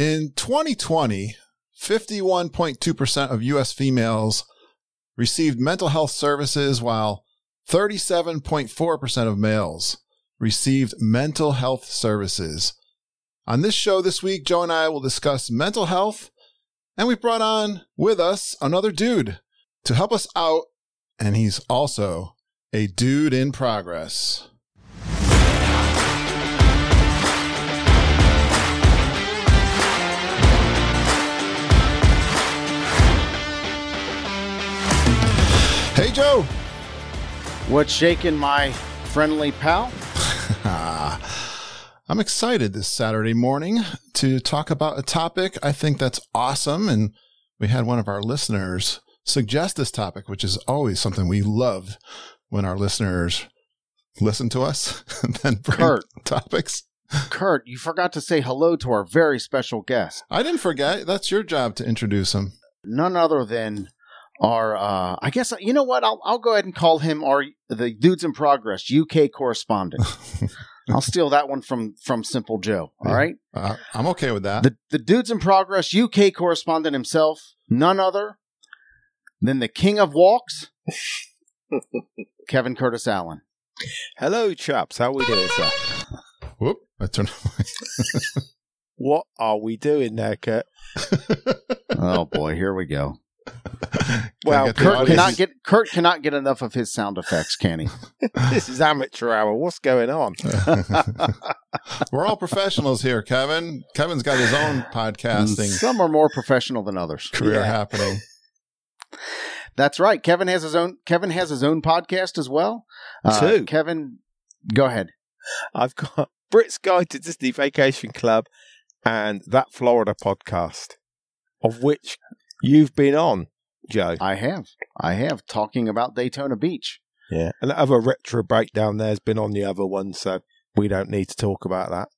In 2020, 51.2% of US females received mental health services, while 37.4% of males received mental health services. On this show this week, Joe and I will discuss mental health, and we brought on with us another dude to help us out, and he's also a dude in progress. Hey, Joe. What's shaking, my friendly pal? I'm excited this Saturday morning to talk about a topic I think that's awesome. And we had one of our listeners suggest this topic, which is always something we love when our listeners listen to us and then bring Curt. topics. Curt, you forgot to say hello to our very special guest. I didn't forget. That's your job to introduce him. None other than our, uh, I guess, you know what? I'll, I'll go ahead and call him our, the Dudes in Progress UK correspondent. I'll steal that one from, from Simple Joe. All right. Uh, I'm okay with that. The, the Dudes in Progress UK correspondent himself, none other than the King of Walks, Kevin Curtis Allen. Hello, chaps. How we doing, sir? Whoop. I turned What are we doing there, Curt? Oh boy, here we go. Well, get Curt cannot get Curt cannot get enough of his sound effects, can he? this is amateur hour. What's going on? We're all professionals here, Kevin. Kevin's got his own podcasting Some are more professional than others. career Yeah. happening. That's right. Kevin has his own. Kevin has his own podcast as well. Uh, Two. Kevin, go ahead. I've got Brit's Guide to Disney Vacation Club and that Florida podcast, of which you've been on, Joe. I have. I have talking about Daytona Beach. Yeah. And the other retro breakdown there's been on the other one, so we don't need to talk about that.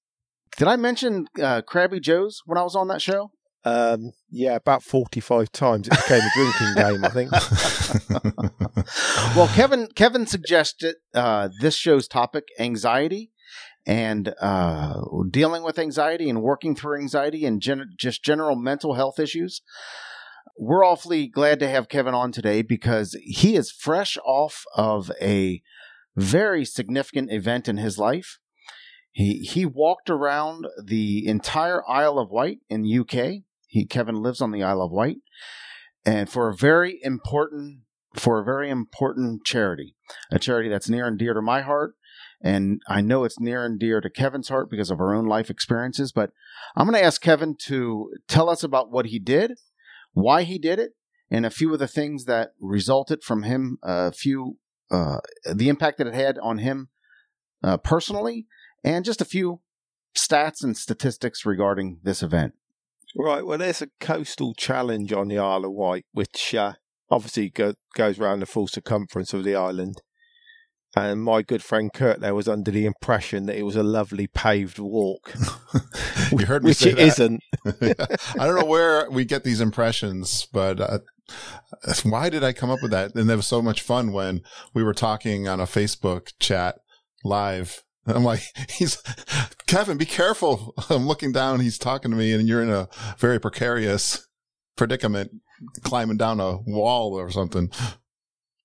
Did I mention uh, Crabby Joe's when I was on that show? Um, yeah, about 45 times it became a drinking game, I think. well, Kevin Kevin suggested uh, this show's topic: anxiety and uh, dealing with anxiety and working through anxiety and gen- just general mental health issues. We're awfully glad to have Kevin on today because he is fresh off of a very significant event in his life. He he walked around the entire Isle of Wight in UK. He Kevin lives on the Isle of Wight, and for a very important for a very important charity, a charity that's near and dear to my heart. And I know it's near and dear to Kevin's heart because of our own life experiences. But I'm going to ask Kevin to tell us about what he did, why he did it, and a few of the things that resulted from him, a few, uh, the impact that it had on him uh, personally, and just a few stats and statistics regarding this event. Right. Well, there's a coastal challenge on the Isle of Wight, which uh, obviously go, goes around the full circumference of the island. And my good friend Curt there was under the impression that it was a lovely paved walk, you heard me which say it that. isn't. I don't know where we get these impressions, but uh, why did I come up with that? And it was so much fun when we were talking on a Facebook chat live. I'm like, he's Kevin, be careful. I'm looking down. He's talking to me, and you're in a very precarious predicament, climbing down a wall or something.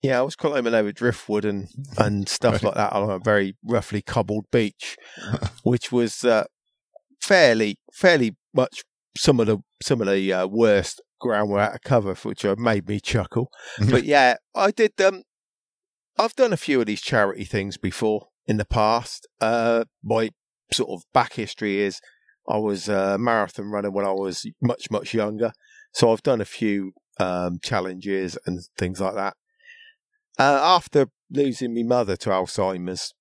Yeah, I was climbing over driftwood and, and stuff Right. like that on a very roughly cobbled beach, which was uh, fairly fairly much some of the some of the uh, worst ground we're out of cover, which uh, made me chuckle. but yeah, I did. Um, I've done a few of these charity things before in the past. Uh, my sort of back history is I was a marathon runner when I was much much younger, so I've done a few um, challenges and things like that. Uh, after losing my mother to Alzheimer's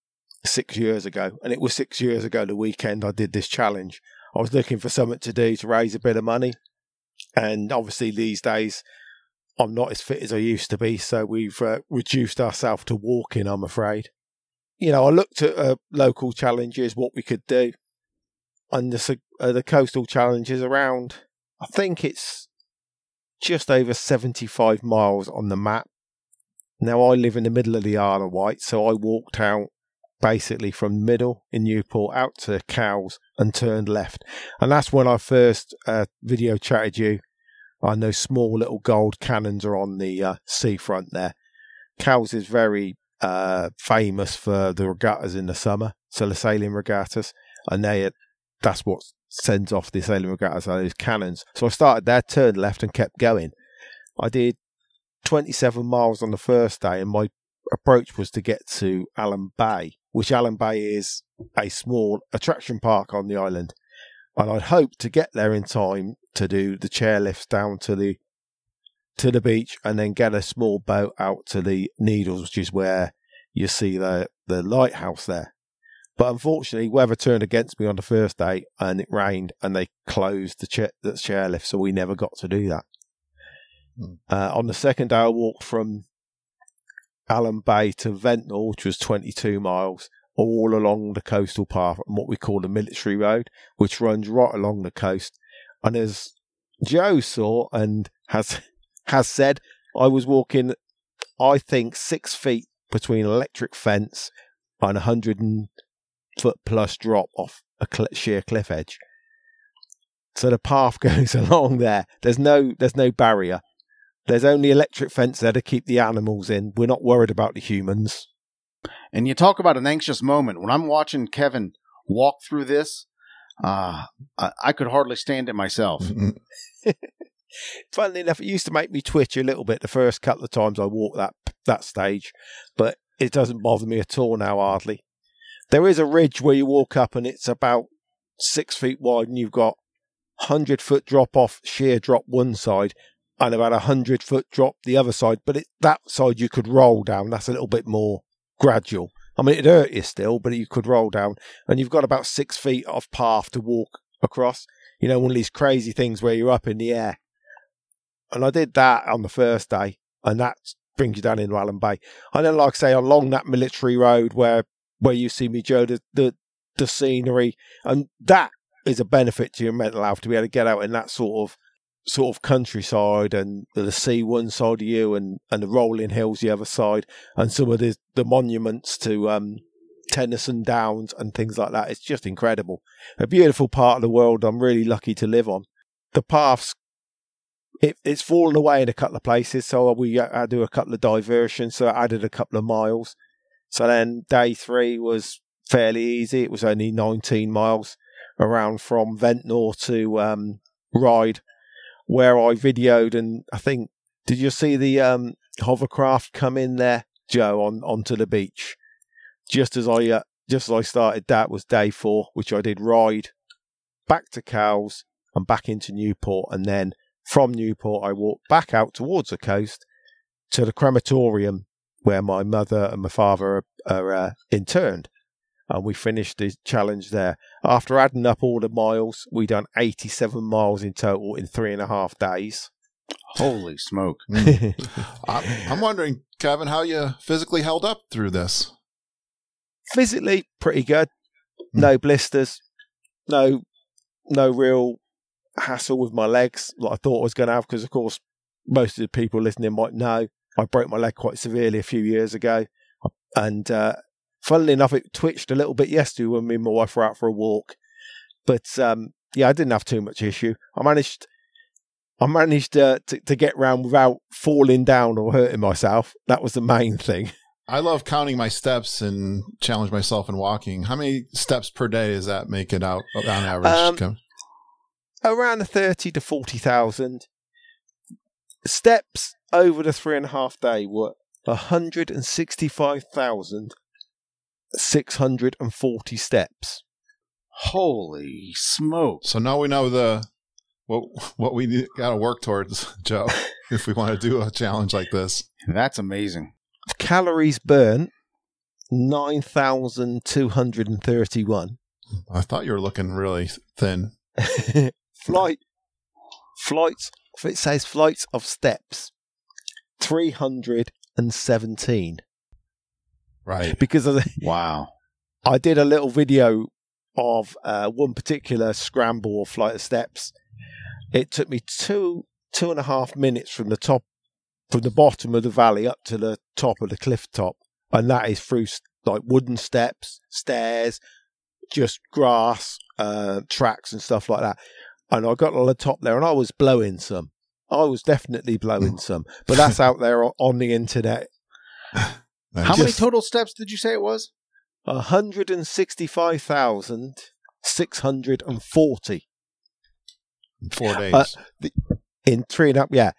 six years ago, and it was six years ago the weekend I did this challenge. I was looking for something to do to raise a bit of money, and obviously these days I'm not as fit as I used to be, so we've uh, reduced ourselves to walking. I'm afraid. You know, I looked at uh, local challenges, what we could do, and the uh, the coastal challenges around. I think it's just over 75 miles on the map. Now I live in the middle of the Isle of Wight, so I walked out basically from the middle in Newport out to Cowes and turned left. And that's when I first uh, video chatted you. I know small little gold cannons are on the uh, seafront there. Cowes is very uh, famous for the regattas in the summer, so the sailing regattas, and they that's what sends off the sailing regattas are those cannons. So I started there, turned left, and kept going. I did 27 miles on the first day, and my approach was to get to Alum Bay, which Alum Bay is a small attraction park on the island. And I'd hoped to get there in time to do the chairlifts down to the to the beach and then get a small boat out to the Needles, which is where you see the the lighthouse there. But unfortunately, weather turned against me on the first day, and it rained, and they closed the, chair, the chairlift, so we never got to do that. Hmm. Uh, on the second day, I walked from Alum Bay to Ventnor, which was 22 miles, all along the coastal path and what we call the military road, which runs right along the coast. And as Joe saw and has has said, I was walking, I think, six feet between electric fence and a hundred foot plus drop off a cl- sheer cliff edge. So the path goes along there. There's no there's no barrier. There's only electric fence there to keep the animals in. We're not worried about the humans. And you talk about an anxious moment. When I'm watching Kevin walk through this, uh, I, I could hardly stand it myself. Funnily enough, it used to make me twitch a little bit the first couple of times I walked that that stage, but it doesn't bother me at all now, hardly. There is a ridge where you walk up and it's about six feet wide, and you've got hundred foot drop off, sheer drop one side, and about a hundred foot drop the other side. But it, that side you could roll down. That's a little bit more gradual. I mean, it hurt you still, but you could roll down, and you've got about six feet of path to walk across. You know, one of these crazy things where you're up in the air. And I did that on the first day, and that brings you down into Alum Bay. And then, like I say, along that military road where where you see me, Joe, the the, the scenery, and that is a benefit to your mental health to be able to get out in that sort of sort of countryside and the sea one side of you and, and the rolling hills the other side and some of the, the monuments to um, Tennyson Downs and things like that. It's just incredible. A beautiful part of the world I'm really lucky to live on. The paths, it, it's fallen away in a couple of places, so we had to do a couple of diversions, so I added a couple of miles. So then day three was fairly easy. It was only 19 miles around from Ventnor to um, Ryde where I videoed and I think did you see the um, hovercraft come in there, Joe, on onto the beach? Just as I uh, just as I started, that was day four, which I did Ryde back to Cowes and back into Newport, and then from Newport I walked back out towards the coast to the crematorium where my mother and my father are, are uh, interned and we finished the challenge there. After adding up all the miles, we done 87 miles in total in three and a half days. Holy smoke. I'm wondering, Kevin, how you physically held up through this? Physically, pretty good. Hmm. No blisters, no, no real hassle with my legs like I thought I was going to have. Because of course, most of the people listening might know I broke my leg quite severely a few years ago, and uh, funnily enough, it twitched a little bit yesterday when me and my wife were out for a walk. But um, yeah, I didn't have too much issue. I managed, I managed uh, to to get round without falling down or hurting myself. That was the main thing. I love counting my steps and challenge myself in walking. How many steps per day does that make it out on average? Um, around thirty to forty thousand steps over the three and a half day were hundred and sixty-five thousand 640 steps. Holy smoke. So now we know the what what we got to work towards, Joe, if we want to do a challenge like this. That's amazing. Calories burnt 9,231. I thought you were looking really thin. Flight flights it says flights of steps 317. Right. Because wow, I did a little video of uh, one particular scramble or flight of steps. It took me two two and a half minutes from the top, from the bottom of the valley up to the top of the cliff top, and that is through like wooden steps, stairs, just grass, uh, tracks and stuff like that. And I got on the top there and I was blowing some. I was definitely blowing some, but that's out there on the internet. How many total steps did you say it was? 165,640 In four days. Uh, in three and up, yeah.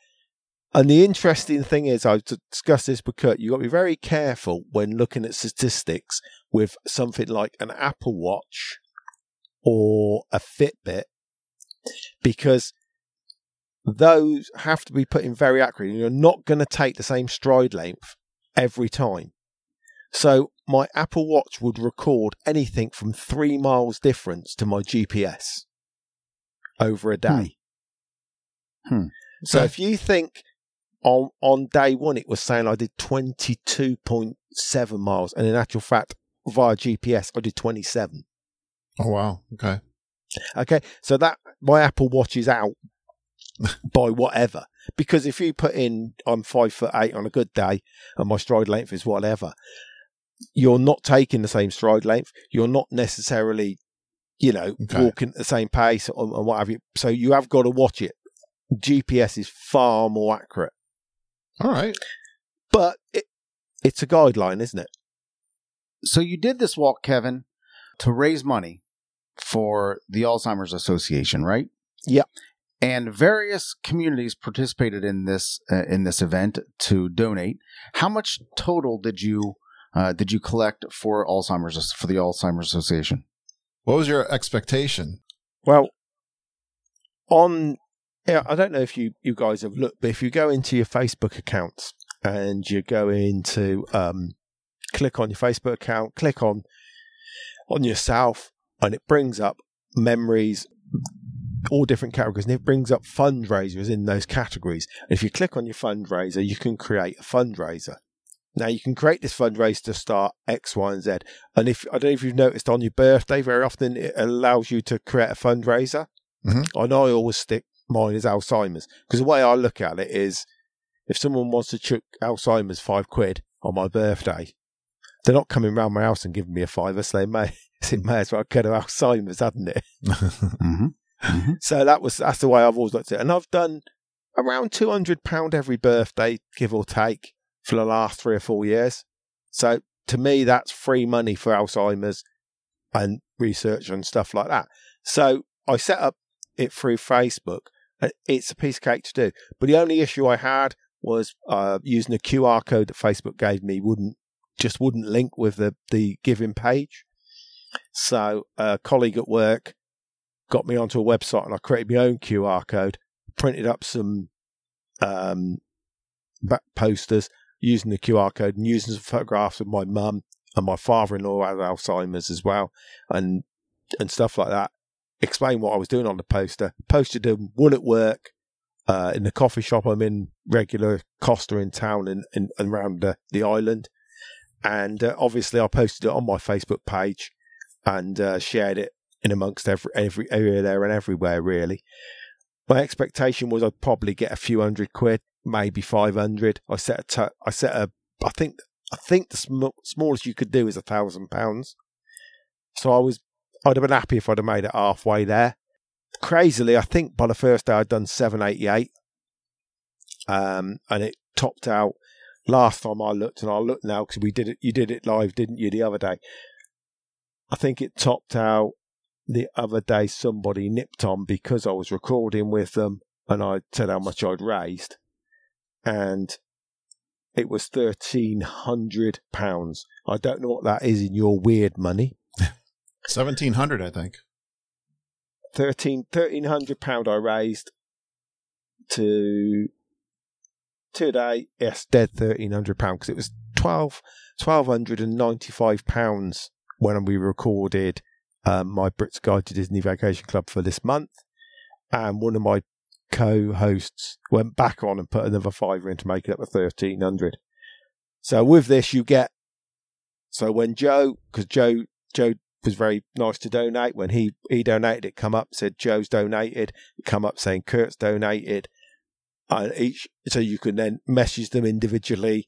And the interesting thing is, I've discussed this with Curt, you've got to be very careful when looking at statistics with something like an Apple Watch or a Fitbit, because those have to be put in very accurately. You're not going to take the same stride length every time. So my Apple Watch would record anything from three miles difference to my GPS over a day. Hmm. So Okay. if you think on on day one it was saying I did twenty two point seven miles, and in actual fact via GPS I did twenty seven. oh wow. Okay. Okay, so that my Apple Watch is out by whatever. Because if you put in I'm five foot eight on a good day and my stride length is whatever, you're not taking the same stride length. You're not necessarily, you know, Okay. walking at the same pace and, and what have you. So you have got to watch it. GPS is far more accurate, All right. but it, it's a guideline, isn't it? So you did this walk, Kevin, to raise money for the Alzheimer's Association, right? Yep. And various communities participated in this uh, in this event to donate. How much total did you uh, did you collect for Alzheimer's for the Alzheimer's Association? What was your expectation? Well, on yeah, I don't know if you you guys have looked, but if you go into your Facebook accounts and you go into um, click on your Facebook account, click on on yourself, and it brings up memories, all different categories, and it brings up fundraisers in those categories. And if you click on your fundraiser, you can create a fundraiser. Now you can create this fundraiser to start X, Y, and Z. And if I don't know if you've noticed on your birthday, very often it allows you to create a fundraiser. Mhm. I know I always stick mine as Alzheimer's because the way I look at it is, if someone wants to chuck Alzheimer's five quid on my birthday, they're not coming round my house and giving me a fiver, so they may it may as well go to Alzheimer's, hadn't it? Mm-hmm. So that was that's the way I've always looked at it. And I've done around two hundred pound every birthday, give or take, for the last three or four years. So to me, that's free money for Alzheimer's and research and stuff like that. So I set up it through Facebook. It's a piece of cake to do. But the only issue I had was uh, using the QR code that Facebook gave me wouldn't just wouldn't link with the the giving page. So a colleague at work got me onto a website and I created my own QR code, printed up some um, back posters using the QR code and using some photographs of my mum and my father-in-law had Alzheimer's as well and and stuff like that. Explain what I was doing on the poster. Posted them one at work, uh, in the coffee shop I'm in, regular Costa in town and, and, around the, the island. And uh, obviously I posted it on my Facebook page and uh, shared it in amongst every every area there and everywhere really. My expectation was I'd probably get a few hundred quid, maybe five hundred. I set a t- I set a I think I think the sm- smallest you could do is a thousand pounds. So I was I'd have been happy if I'd have made it halfway there. Crazily, I think by the first day I'd done seven eighty eight, um, and it topped out. Last time I looked, and I looked now because we did it. You did it live, didn't you? The other day, I think it topped out the other day somebody nipped on because I was recording with them and I said how much I'd raised and it was thirteen hundred pounds. I don't know what that is in your weird money. Seventeen hundred, I think. Thirteen thirteen hundred pound I raised to today. Yes, dead thirteen hundred pound because it was twelve twelve hundred and ninety five pounds when we recorded um, my Brits Guide to Disney Vacation Club for this month, and one of my co-hosts went back on and put another fiver in to make it up to thirteen hundred. So with this, you get so when Joe, because Joe Joe was very nice to donate when he he donated, it come up said Joe's donated, it come up saying Curt's donated, and each so you can then message them individually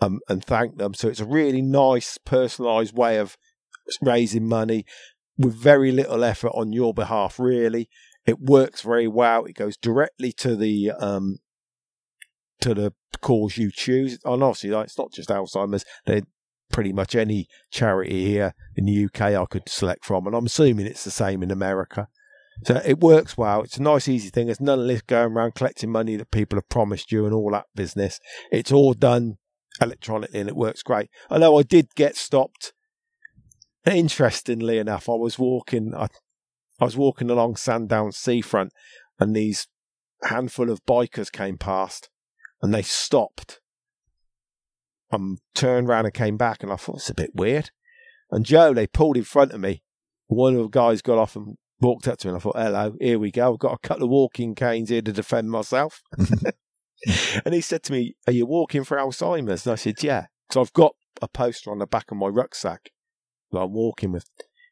um, and thank them. So it's a really nice, personalised way of raising money with very little effort on your behalf. Really, it works very well. It goes directly to the um, to the cause you choose. And obviously, like, it's not just Alzheimer's. They're pretty much any charity here in the UK I could select from, and I'm assuming it's the same in America. So it works well. It's a nice, easy thing. There's none of this going around collecting money that people have promised you and all that business. It's all done electronically and it works great. Although I did get stopped. Interestingly enough, I was walking, I, I was walking along Sandown seafront and these handful of bikers came past and they stopped. I um, turned around and came back and I thought it's a bit weird. And Joe, they pulled in front of me. One of the guys got off and walked up to me and I thought, hello, here we go. I've got a couple of walking canes here to defend myself. and he said to me, are you walking for Alzheimer's? And I said, yeah. So I've got a poster on the back of my rucksack that I'm walking with.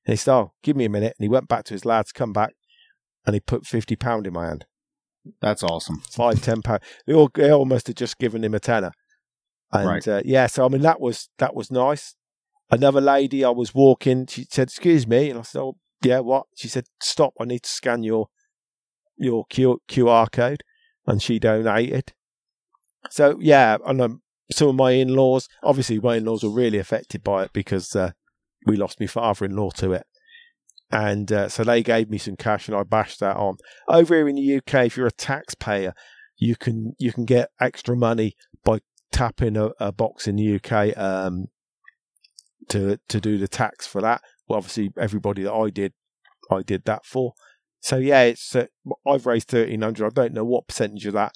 And he said, oh, give me a minute. And he went back to his lads, come back, and he put £50 in my hand. That's awesome. Five, ten pounds. They, all, they almost had just given him a tenner. And Right. uh, yeah, so I mean, that was, that was nice. Another lady, I was walking, she said, excuse me. And I said, oh, yeah, what? She said, stop, I need to scan your your Q- QR code. And she donated. So, yeah, and um, some of my in laws, obviously, my in laws were really affected by it because uh, we lost my father in law to it. And uh, so they gave me some cash and I bashed that on. Over here in the UK, if you're a taxpayer, you can you can get extra money by tapping a, a box in the UK um, to to do the tax for that. Well, obviously, everybody that I did, I did that for. So yeah, it's uh, I've raised thirteen hundred. I don't know what percentage of that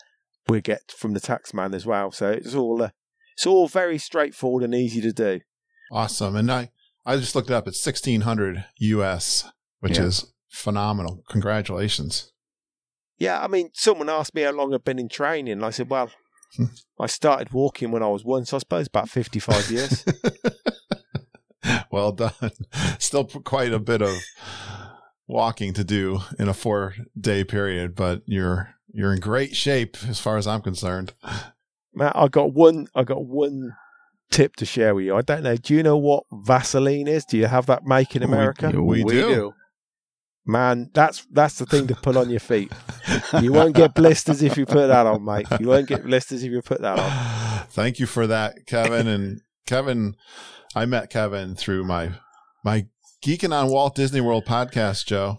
we get from the tax man as well. So it's all uh, it's all very straightforward and easy to do. Awesome. And I, I just looked it up. It's 1600 US, which Yeah. is phenomenal. Congratulations. Yeah, I mean, someone asked me how long I've been in training, and I said, well, hmm. I started walking when I was one, so I suppose about fifty-five years. well done. Still quite a bit of walking to do in a four day period, but you're, you're in great shape as far as I'm concerned. Matt, I got one. I got one tip to share with you. I don't know. Do you know what Vaseline is? Do you have that make in America? We do. Man, that's that's the thing to put on your feet. You won't get blisters if you put that on, mate. You won't get blisters if you put that on. Thank you for that, Kevin. And Kevin, I met Kevin through my, my Geeking on Walt Disney World podcast, Joe.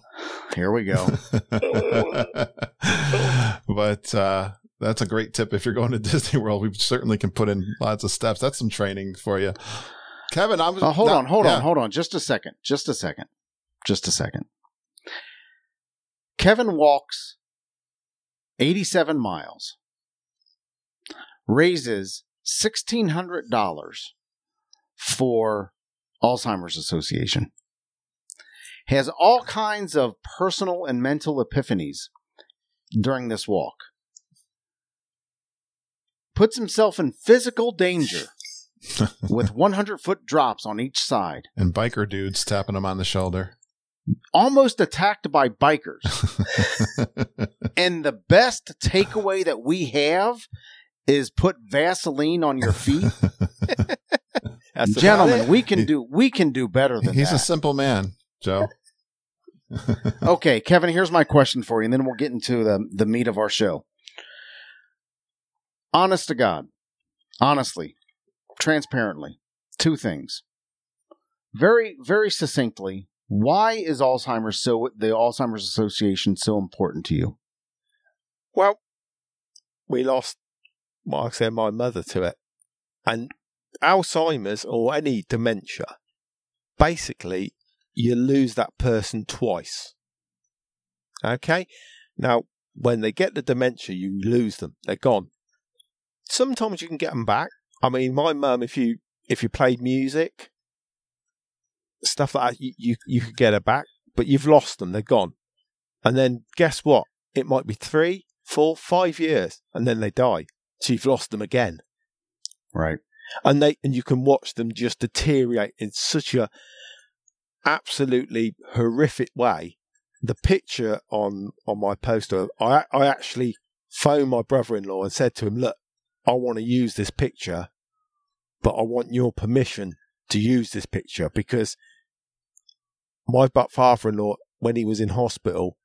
Here we go. but uh, that's a great tip. If you're going to Disney World, we certainly can put in lots of steps. That's some training for you. Kevin, I'm Oh, hold no, on, hold yeah. on, hold on. Just a second. Just a second. Just a second. Kevin walks 87 miles, raises $1,600 for Alzheimer's Association, has all kinds of personal and mental epiphanies during this walk, puts himself in physical danger with 100 foot drops on each side, And biker dudes tapping him on the shoulder. almost attacked by bikers. and the best takeaway that we have is put Vaseline on your feet. Gentlemen, we can do we can do better than that. He's a simple man, Joe. okay, Kevin, here's my question for you, and then we'll get into the, the meat of our show. Honest to God, honestly, transparently, two things. Very, very succinctly, why is Alzheimer's so the Alzheimer's Association so important to you? Well, we lost, I said, my mother to it. And Alzheimer's or any dementia, basically, you lose that person twice. Okay? Now, when they get the dementia, you lose them. They're gone. Sometimes you can get them back. I mean, my mum, if you if you played music, stuff like that, you, you, you could get her back, but you've lost them. They're gone. And then guess what? It might be three, four, five years, and then they die. So you've lost them again. Right. And they and you can watch them just deteriorate in such a absolutely horrific way. The picture on on my poster, I I actually phoned my brother in law and said to him, Look, I want to use this picture, but I want your permission to use this picture because my father in law, when he was in hospital,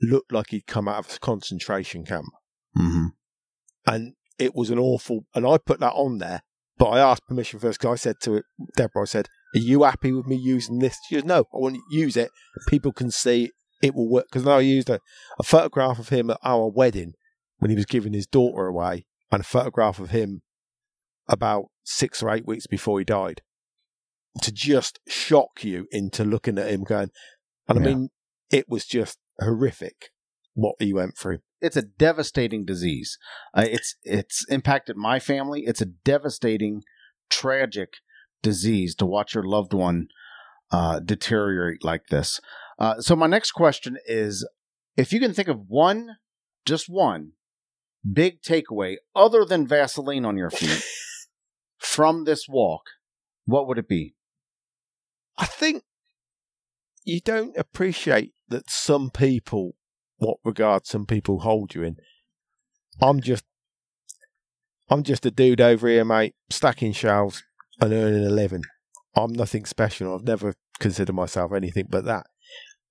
looked like he'd come out of a concentration camp. Mm-hmm. And it was an awful, and I put that on there, but I asked permission first because I said to it, Deborah, I said, Are you happy with me using this? She goes, No, I want to use it. People can see it will work. Because now I used a, a photograph of him at our wedding when he was giving his daughter away, and a photograph of him about six or eight weeks before he died to just shock you into looking at him going, and I Yeah. mean, it was just horrific what he went through. It's a devastating disease. Uh, it's it's impacted my family. It's a devastating, tragic disease to watch your loved one uh, deteriorate like this. Uh, so my next question is, if you can think of one, just one, big takeaway other than Vaseline on your feet from this walk, what would it be? I think you don't appreciate that some people, what regard some people hold you in. I'm just, I'm just a dude over here, mate, stacking shelves and earning a living. I'm nothing special. I've never considered myself anything but that.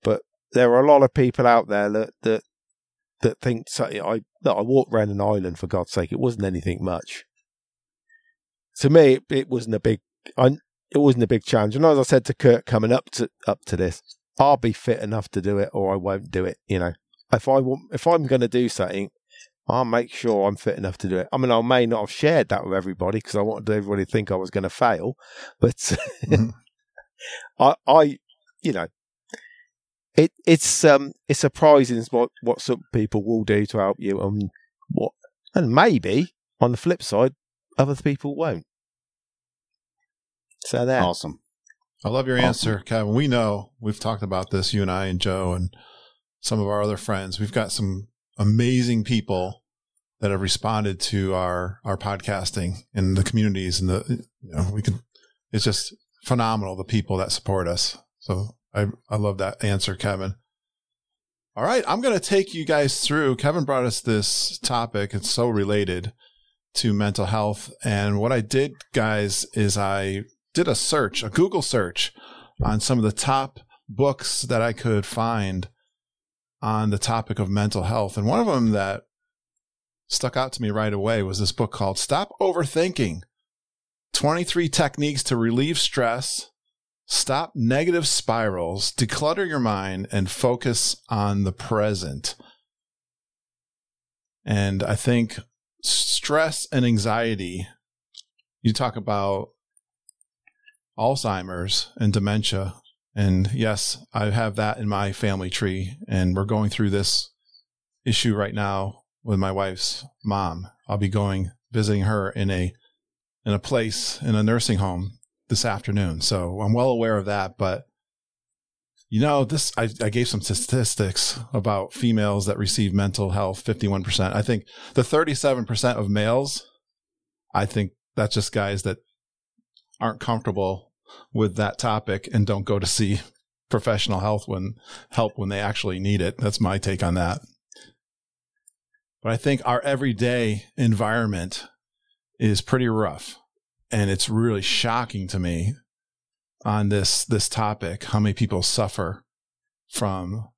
But there are a lot of people out there that that that think so, I that I walked around an island for God's sake. It wasn't anything much. To me, it, it wasn't a big. I, it wasn't a big challenge. And as I said to Curt coming up to up to this, I'll be fit enough to do it or I won't do it. You know, if I want, if I'm going to do something, I'll make sure I'm fit enough to do it. I mean, I may not have shared that with everybody because I wanted everybody to think I was going to fail, but Mhm. I, I, you know, it it's um it's surprising what what some people will do to help you and what and maybe on the flip side, other people won't. So there. Awesome. I love your Awesome. answer, Kevin. We know we've talked about this, you and I and Joe and some of our other friends. We've got some amazing people that have responded to our our podcasting in the communities and the you know we can it's just phenomenal the people that support us. So I I love that answer, Kevin. All right, I'm going to take you guys through. Kevin brought us this topic. It's so related to mental health. And what I did, guys, is I did a search, a Google search on some of the top books that I could find on the topic of mental health. And one of them that stuck out to me right away was this book called Stop Overthinking 23 Techniques to Relieve Stress, Stop Negative Spirals, Declutter Your Mind, and Focus on the Present. And I think stress and anxiety, you talk about Alzheimer's and dementia. And yes, I have that in my family tree. And we're going through this issue right now with my wife's mom. I'll be going visiting her in a in a place in a nursing home this afternoon. So I'm well aware of that. But you know, this I, I gave some statistics about females that receive mental health, 51%. I think the 37% of males, I think that's just guys that aren't comfortable with that topic and don't go to see professional health when help when they actually need it. That's my take on that. But I think our everyday environment is pretty rough. And it's really shocking to me on this this topic how many people suffer from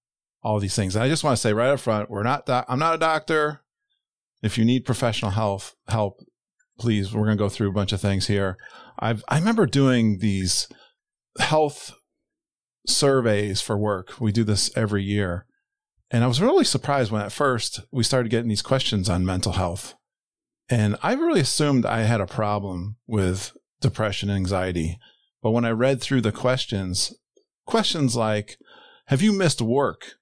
all these things. And I just want to say right up front, we're not doc- I'm not a doctor. If you need professional health help, please, we're going to go through a bunch of things here. I've I remember doing these health surveys for work. We do this every year. And I was really surprised when at first we started getting these questions on mental health. And I really assumed I had a problem with depression and anxiety. But when I read through the questions, questions like, have you missed work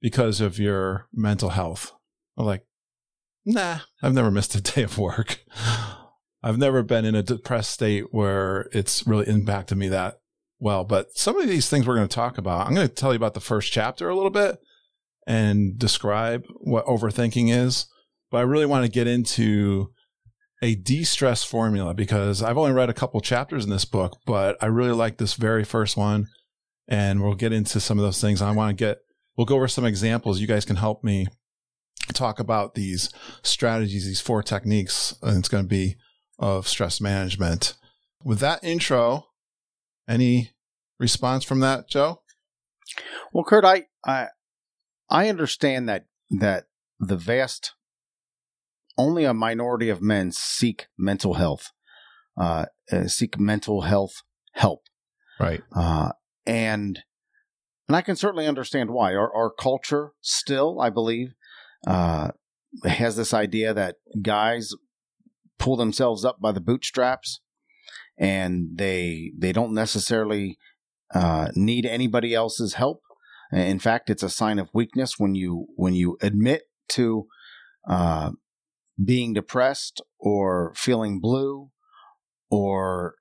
because of your mental health? I'm like, nah, I've never missed a day of work. I've never been in a depressed state where it's really impacted me that well. But some of these things we're going to talk about, I'm going to tell you about the first chapter a little bit and describe what overthinking is. But I really want to get into a de-stress formula because I've only read a couple chapters in this book, but I really like this very first one. And we'll get into some of those things. I want to get, we'll go over some examples. You guys can help me talk about these strategies, these four techniques. And it's going to be of stress management. With that intro, any response from that, Joe? Well, Curt, I I I understand that that the vast only a minority of men seek mental health, uh, uh, seek mental health help, Right. uh, and and I can certainly understand why. Our, our culture still, I believe, uh, has this idea that guys pull themselves up by the bootstraps, and they they don't necessarily uh, need anybody else's help. In fact, it's a sign of weakness when you when you admit to uh, being depressed or feeling blue or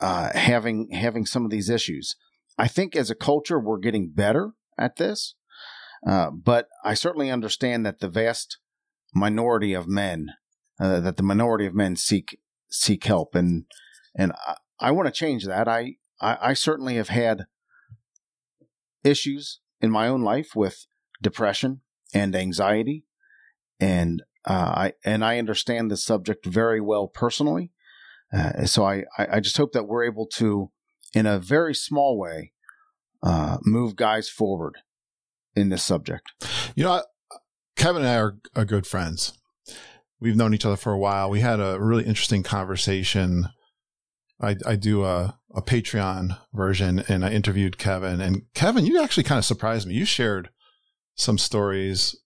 uh, having having some of these issues. I think as a culture we're getting better at this, uh, but I certainly understand that the vast minority of men uh, that the minority of men seek seek help, and and I, I want to change that. I, I I certainly have had issues in my own life with depression and anxiety, and I and I understand the subject very well personally. Uh, so I, I just hope that we're able to, in a very small way, uh, move guys forward in this subject. You know, Kevin and I are, are good friends. We've known each other for a while. We had a really interesting conversation. I, I do a, a Patreon version and I interviewed Kevin. And Kevin, you actually kind of surprised me. You shared some stories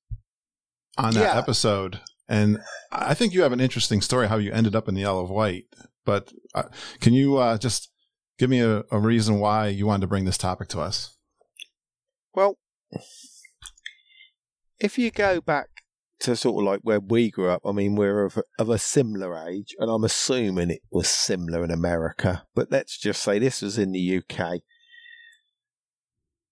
on that Yeah. episode. And I think you have an interesting story how you ended up in the Isle of Wight. But uh, can you uh, just give me a, a reason why you wanted to bring this topic to us? Well, if you go back to sort of like where we grew up, I mean, we're of, of a similar age, and I'm assuming it was similar in America, but let's just say this was in the UK.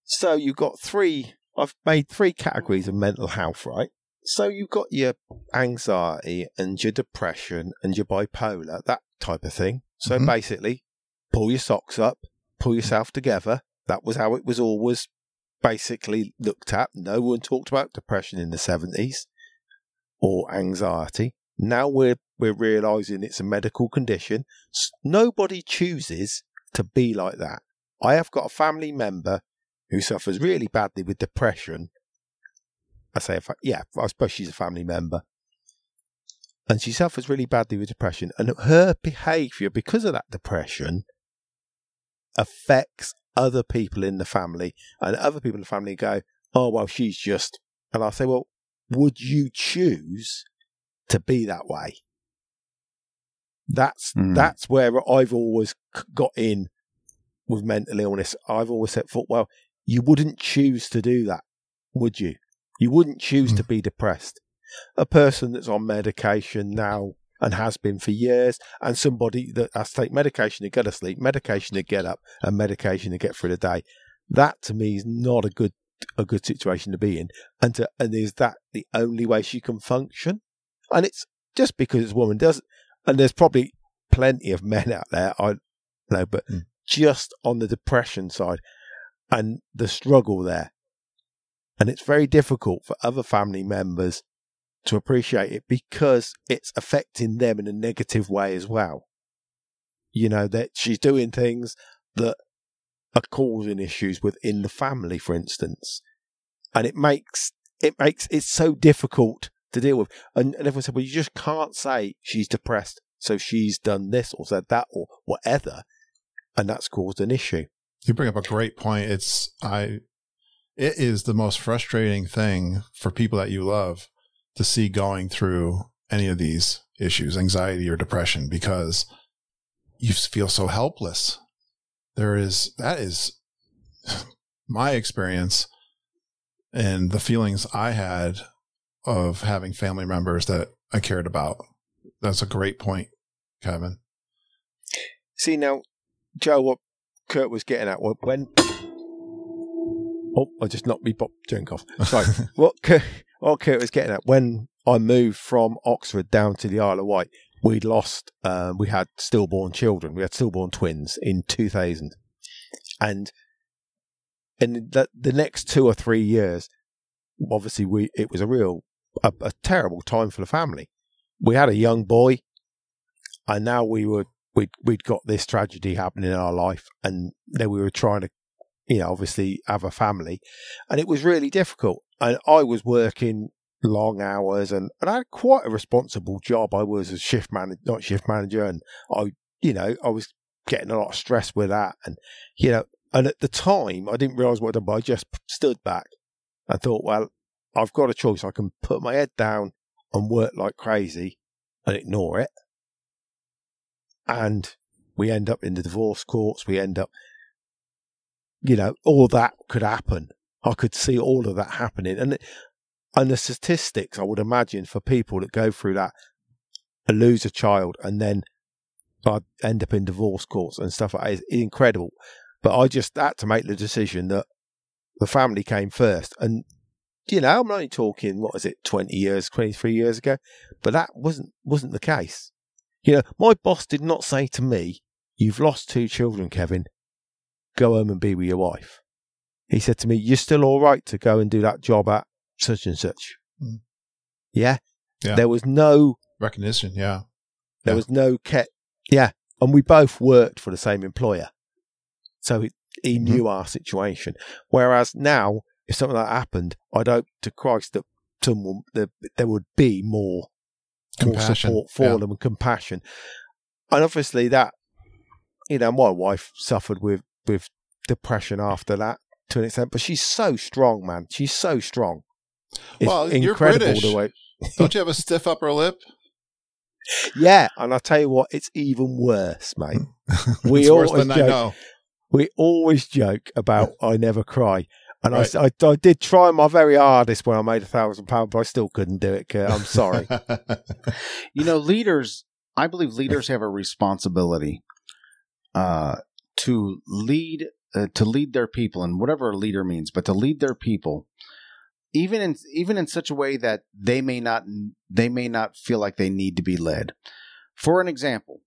So you've got three, I've made three categories of mental health, right? So you've got your anxiety and your depression and your bipolar, that type of thing. So Mhm. basically, pull your socks up, pull yourself together. That was how it was always basically looked at. No one talked about depression in the 70s or anxiety. Now we're we're realizing it's a medical condition. Nobody chooses to be like that. I have got a family member who suffers really badly with depression. I say, I, yeah, I suppose she's a family member. And she suffers really badly with depression. And her behavior, because of that depression, affects other people in the family. And other people in the family go, oh, well, she's just. And I say, well, would you choose to be that way? That's Mm. that's where I've always got in with mental illness. I've always said, well, you wouldn't choose to do that, would you? You wouldn't choose to be depressed. A person that's on medication now and has been for years, and somebody that has to take medication to go to sleep, medication to get up, and medication to get through the day. That to me is not a good a good situation to be in. And to, and is that the only way she can function? And it's just because this woman doesn't. And there's probably plenty of men out there. I know, but Mm. just on the depression side and the struggle there. And it's very difficult for other family members to appreciate it because it's affecting them in a negative way as well. You know, that she's doing things that are causing issues within the family, for instance. And it makes it makes it so difficult to deal with. And, and everyone said, Well, you just can't say she's depressed, so she's done this or said that or whatever. And that's caused an issue. You bring up a great point. It's I it is the most frustrating thing for people that you love to see going through any of these issues, anxiety or depression, because you feel so helpless. There is that is my experience and the feelings I had of having family members that I cared about. That's a great point, Kevin. See now, Joe, what Curt was getting at when. Oh, I just knocked me pop drink off. Sorry. what what Curt was getting at when I moved from Oxford down to the Isle of Wight, we'd lost. Um, we had stillborn children. We had stillborn twins in 2000, and in the, the next two or three years, obviously we it was a real a, a terrible time for the family. We had a young boy, and now we were we'd we'd got this tragedy happening in our life, and then we were trying to you know, obviously have a family. And it was really difficult. And I was working long hours and, and I had quite a responsible job. I was a shift manager, not shift manager. And I, you know, I was getting a lot of stress with that. And, you know, and at the time I didn't realize what I'd done, but I just stood back. I thought, well, I've got a choice. I can put my head down and work like crazy and ignore it. And we end up in the divorce courts. We end up, you know, all that could happen. I could see all of that happening. And, and the statistics, I would imagine, for people that go through that lose a child and then end up in divorce courts and stuff like that is incredible. But I just had to make the decision that the family came first. And, you know, I'm only talking, what was it, 20 years, 23 years ago? But that wasn't, wasn't the case. You know, my boss did not say to me, You've lost two children, Kevin. Go home and be with your wife. He said to me, You're still all right to go and do that job at such and such. Mm. Yeah? yeah? There was no recognition. Yeah. There yeah. was no ke- Yeah. And we both worked for the same employer. So he, he mm-hmm. knew our situation. Whereas now, if something like that happened, I'd hope to Christ that someone, that there would be more, more support for yeah. them and compassion. And obviously that you know, my wife suffered with with depression after that to an extent, but she's so strong, man. She's so strong. It's well, you're British. The way... Don't you have a stiff upper lip? Yeah, and I tell you what, it's even worse, mate. We always joke, We always joke about I never cry. And right. I, I, I, did try my very hardest when I made a thousand pounds, but I still couldn't do it. Curt. I'm sorry. you know, leaders, I believe leaders have a responsibility uh, to lead uh, to lead their people and whatever a leader means, but to lead their people, even in even in such a way that they may not they may not feel like they need to be led. For an example,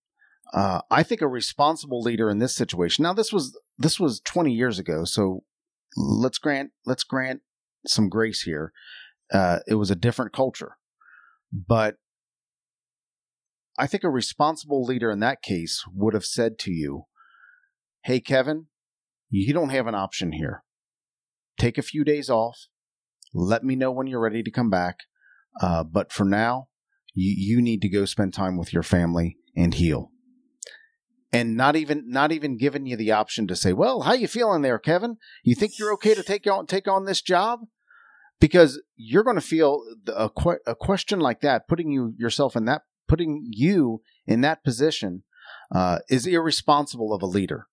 uh, I think a responsible leader in this situation. Now, this was this was 20 years ago, so let's grant let's grant some grace here. Uh, it was a different culture, but I think a responsible leader in that case would have said to you, Hey, Kevin, you don't have an option here. Take a few days off. Let me know when you're ready to come back. Uh, but for now, you, you need to go spend time with your family and heal. And not even not even giving you the option to say, "Well, how you feeling there, Kevin? You think you're okay to take on take on this job?" Because you're going to feel a, a question like that, putting you yourself in that putting you in that position uh, is irresponsible of a leader.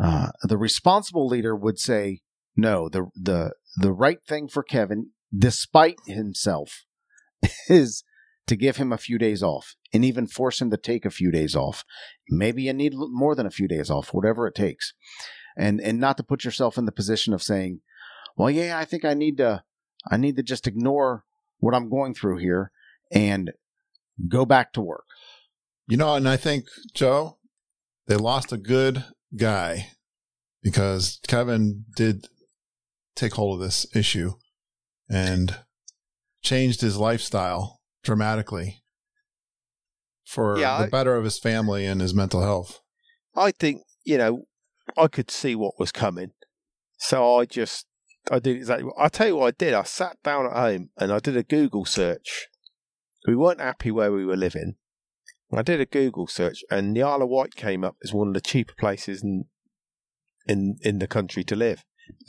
Uh, the responsible leader would say, no, the, the, the right thing for Kevin, despite himself, is to give him a few days off and even force him to take a few days off. Maybe you need more than a few days off, whatever it takes. And, and not to put yourself in the position of saying, well, yeah, I think I need to, I need to just ignore what I'm going through here and go back to work. You know, and I think, Joe, they lost a good guy because Kevin did take hold of this issue and changed his lifestyle dramatically for yeah, the I, better of his family and his mental health. I think, you know, I could see what was coming. So I just, I did exactly I'll tell you what I did. I sat down at home and I did a Google search we weren't happy where we were living. I did a Google search, and the Isle of Wight came up as one of the cheaper places in in in the country to live.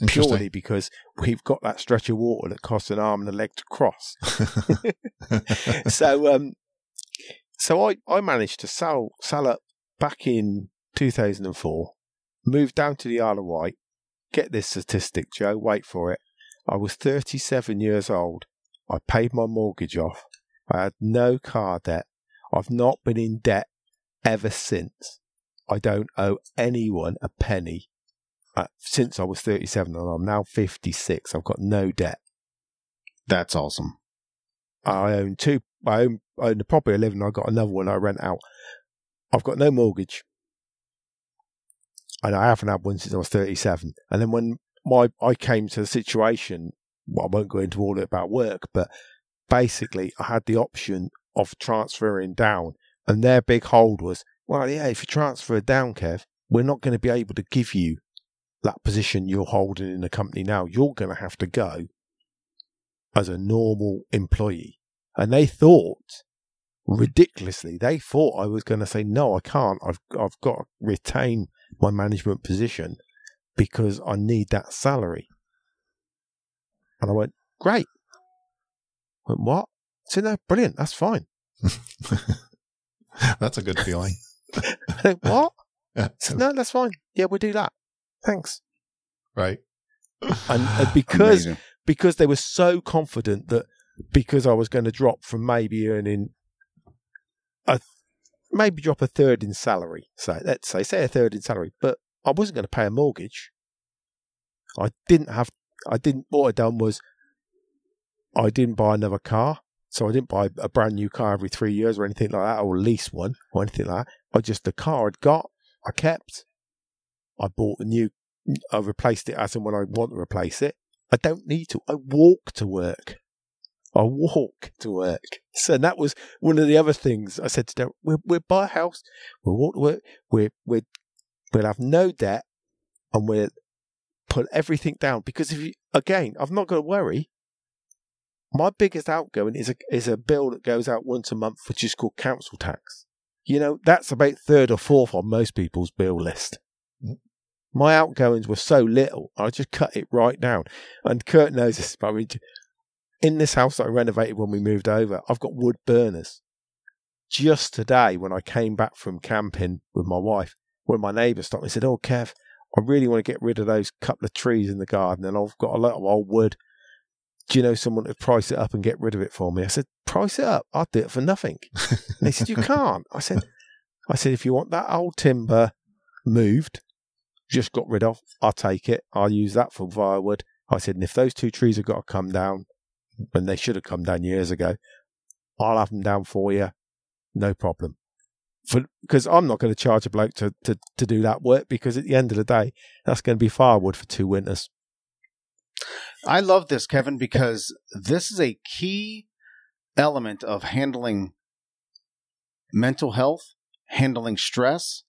Purely because we've got that stretch of water that costs an arm and a leg to cross. so, um, so I, I managed to sell sell up back in 2004, moved down to the Isle of Wight. Get this statistic, Joe. Wait for it. I was 37 years old. I paid my mortgage off. I had no car debt. I've not been in debt ever since. I don't owe anyone a penny uh, since I was 37 and I'm now 56. I've got no debt. That's awesome. I own two, I own, I own the property I live in. I've got another one I rent out. I've got no mortgage. And I haven't had one since I was 37. And then when my, I came to the situation, well, I won't go into all of it about work, but basically I had the option of transferring down, and their big hold was, well, yeah, if you transfer down, Kev, we're not going to be able to give you that position you're holding in the company now, you're going to have to go as a normal employee. And they thought, ridiculously, they thought I was going to say, no, I can't. I've, I've got to retain my management position because I need that salary. And I went, great. I went, what? Said, no, brilliant. That's fine. That's a good feeling. Went, what? Yeah. No, that's fine. Yeah, we'll do that. Thanks. Right. And uh, because Amazing. because they were so confident that because I was going to drop from maybe earning a maybe drop a third in salary, so let's say say a third in salary, but I wasn't going to pay a mortgage. I didn't have. I didn't. What I done was I didn't buy another car, so I didn't buy a brand new car every three years or anything like that, or lease one or anything like that. I just the car I'd got, I kept. I bought a new. I replaced it as and when I want to replace it. I don't need to. I walk to work. I walk to work. So that was one of the other things I said to Derek. We'll, we'll buy a house. We'll walk to work. We're, we're, we'll have no debt and we'll put everything down. Because if you, again, I've not got to worry. My biggest outgoing is a, is a bill that goes out once a month, which is called council tax. You know, that's about third or fourth on most people's bill list. My outgoings were so little, I just cut it right down. And Curt knows this, but in this house that I renovated when we moved over, I've got wood burners. Just today, when I came back from camping with my wife, when my neighbour stopped me and said, Oh, Kev, I really want to get rid of those couple of trees in the garden and I've got a lot of old wood. Do you know someone to price it up and get rid of it for me? I said, Price it up. I'll do it for nothing. And they said, You can't. I said, I said, if you want that old timber moved, just got rid of, I'll take it. I'll use that for firewood. I said, and if those two trees have got to come down, when they should have come down years ago, I'll have them down for you. No problem. For, because I'm not going to charge a bloke to, to, to do that work because at the end of the day, that's going to be firewood for two winters. I love this, Kevin, because this is a key element of handling mental health, handling stress,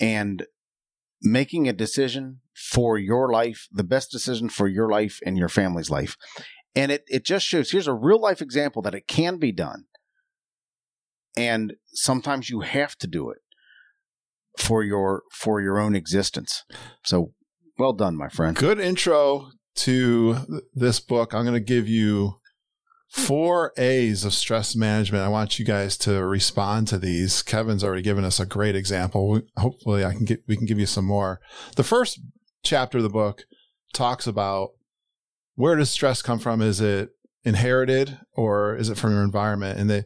and making a decision for your life, the best decision for your life and your family's life. And it, it just shows here's a real life example that it can be done. And sometimes you have to do it for your for your own existence. So well done, my friend. Good intro to this book. I'm going to give you four A's of stress management. I want you guys to respond to these. Kevin's already given us a great example. Hopefully, I can get we can give you some more. The first chapter of the book talks about where does stress come from? Is it inherited or is it from your environment? And the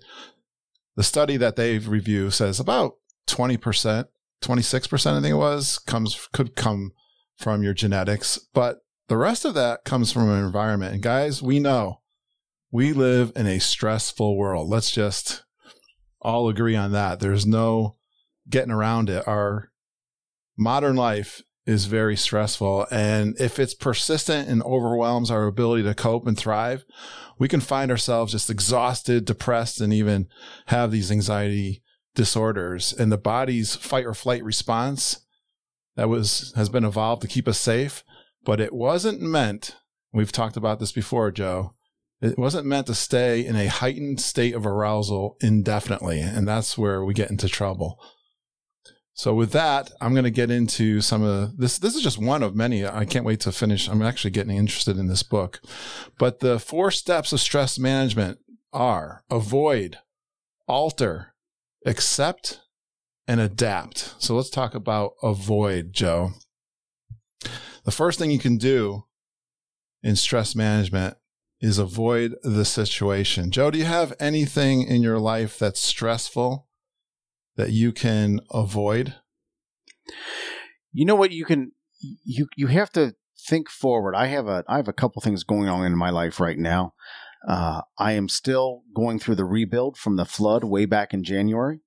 the study that they've reviewed says about 20%, 26%, I think it was, comes could come from your genetics, but the rest of that comes from an environment. And guys, we know we live in a stressful world. Let's just all agree on that. There's no getting around it. Our modern life is very stressful. And if it's persistent and overwhelms our ability to cope and thrive, we can find ourselves just exhausted, depressed, and even have these anxiety disorders. And the body's fight or flight response that was has been evolved to keep us safe, but it wasn't meant. We've talked about this before, Joe. It wasn't meant to stay in a heightened state of arousal indefinitely, and that's where we get into trouble. So with that, I'm going to get into some of this. This is just one of many. I can't wait to finish. I'm actually getting interested in this book. But the four steps of stress management are avoid, alter, accept, and adapt. So let's talk about avoid, Joe. The first thing you can do in stress management is avoid the situation. Joe, do you have anything in your life that's stressful that you can avoid? You know what you can you you have to think forward. I have a I have a couple things going on in my life right now. Uh, I am still going through the rebuild from the flood way back in January.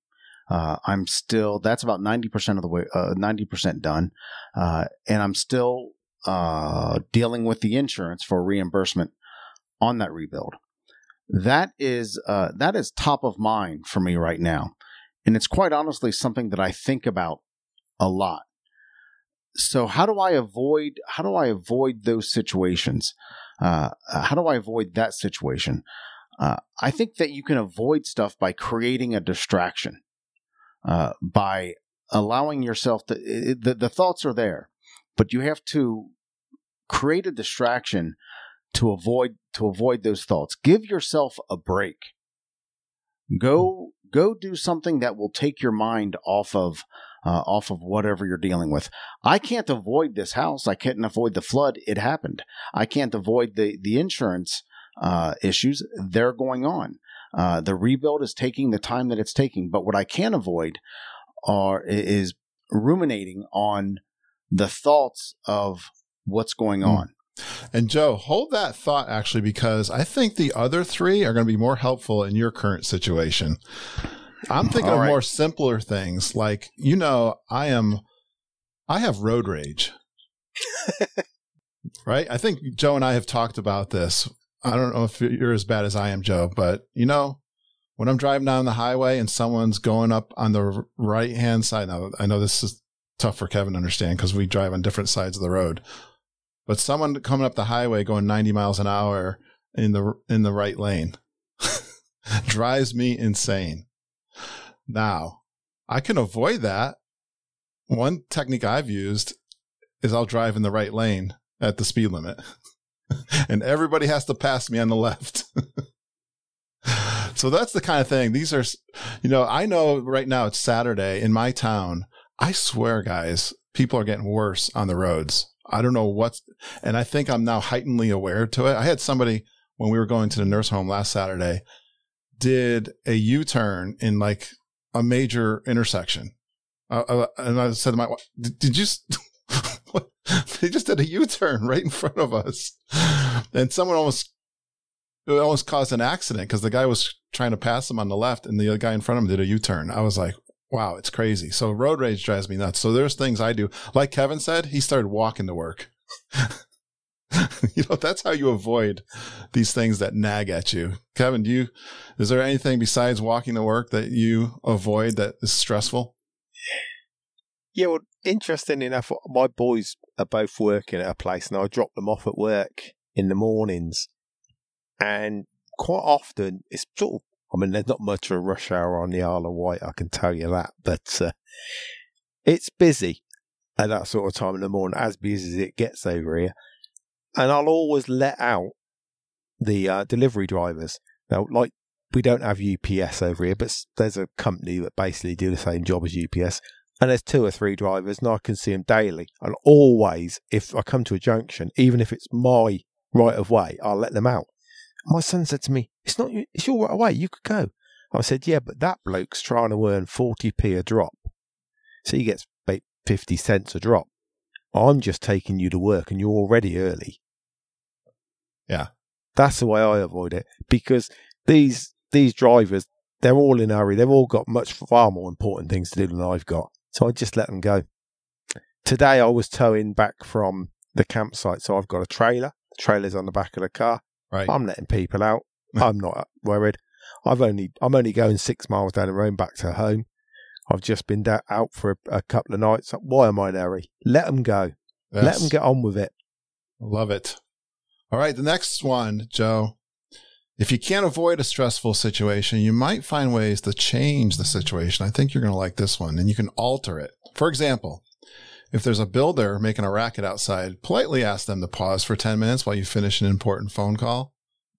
Uh, I'm still that's about ninety percent of the way uh, ninety percent done, uh, and I'm still uh, dealing with the insurance for reimbursement on that rebuild. That is that is top of mind for me right now, and it's quite honestly something that I think about a lot. so how do I avoid how do I avoid those situations? Uh, how do I avoid that situation? Uh, I think that you can avoid stuff by creating a distraction, uh, by allowing yourself to. It, the, the thoughts are there, but you have to create a distraction to avoid to avoid those thoughts. Give yourself a break. Go go do something that will take your mind off of uh, off of whatever you're dealing with. I can't avoid this house. I can't avoid the flood. It happened. I can't avoid the the insurance uh, issues. They're going on. Uh, the rebuild is taking the time that it's taking. But what I can avoid are is ruminating on the thoughts of what's going hmm. on. And Joe, hold that thought actually, because I think the other three are going to be more helpful in your current situation. I'm thinking All of more simpler things like, you know, I am, I have road rage. right? I think Joe and I have talked about this. I don't know if you're as bad as I am, Joe, but you know, when I'm driving down the highway and someone's going up on the right hand side, now I know this is tough for Kevin to understand because we drive on different sides of the road, but someone coming up the highway going 90 miles an hour in the in the right lane drives me insane. Now, I can avoid that. One technique I've used is I'll drive in the right lane at the speed limit. and everybody has to pass me on the left. so that's the kind of thing. These are, you know, I know right now it's Saturday in my town. I swear, guys, people are getting worse on the roads. I don't know what's, and I think I'm now heightenedly aware to it. I had somebody when we were going to the nurse home last Saturday did a U turn in like a major intersection. Uh, uh, and I said to my wife, did you, they just did a U-turn right in front of us. And someone almost, it almost caused an accident because the guy was trying to pass him on the left and the other guy in front of him did a U-turn. I was like, wow, it's crazy. So road rage drives me nuts. So there's things I do. Like Kevin said, he started walking to work. you know, that's how you avoid these things that nag at you. Kevin, do you, is there anything besides walking to work that you avoid that is stressful? Yeah, well, interesting enough, my boys are both working at a place and I drop them off at work in the mornings. And quite often, it's sort of, I mean, there's not much of a rush hour on the Isle of Wight, I can tell you that, but uh, it's busy at that sort of time in the morning, as busy as it gets over here and I'll always let out the uh, delivery drivers. Now, like we don't have UPS over here, but there's a company that basically do the same job as UPS, and there's two or three drivers, and I can see them daily. And always, if I come to a junction, even if it's my right of way, I'll let them out. My son said to me, "It's not, it's your right of way. You could go." I said, "Yeah, but that bloke's trying to earn forty p a drop, so he gets fifty cents a drop." I'm just taking you to work and you're already early. Yeah. That's the way I avoid it because these these drivers, they're all in a hurry. They've all got much far more important things to do than I've got. So I just let them go. Today I was towing back from the campsite, so I've got a trailer. The trailer's on the back of the car. Right. I'm letting people out. I'm not worried. I've only I'm only going six miles down the road back to home. I've just been da- out for a, a, couple of nights. Why am I in a hurry? Let them go. Yes. Let them get on with it. Love it. All right, the next one, Joe. If you can't avoid a stressful situation, you might find ways to change the situation. I think you're going to like this one and you can alter it. For example, if there's a builder making a racket outside, politely ask them to pause for 10 minutes while you finish an important phone call.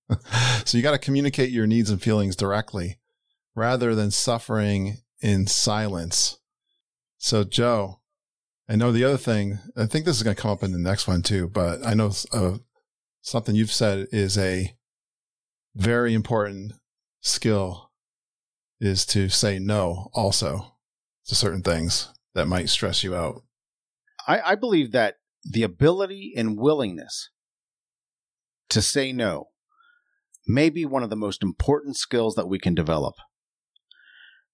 so you got to communicate your needs and feelings directly rather than suffering in silence. So, Joe, I know the other thing, I think this is going to come up in the next one too, but I know uh, something you've said is a very important skill is to say no also to certain things that might stress you out. I, I believe that the ability and willingness to say no may be one of the most important skills that we can develop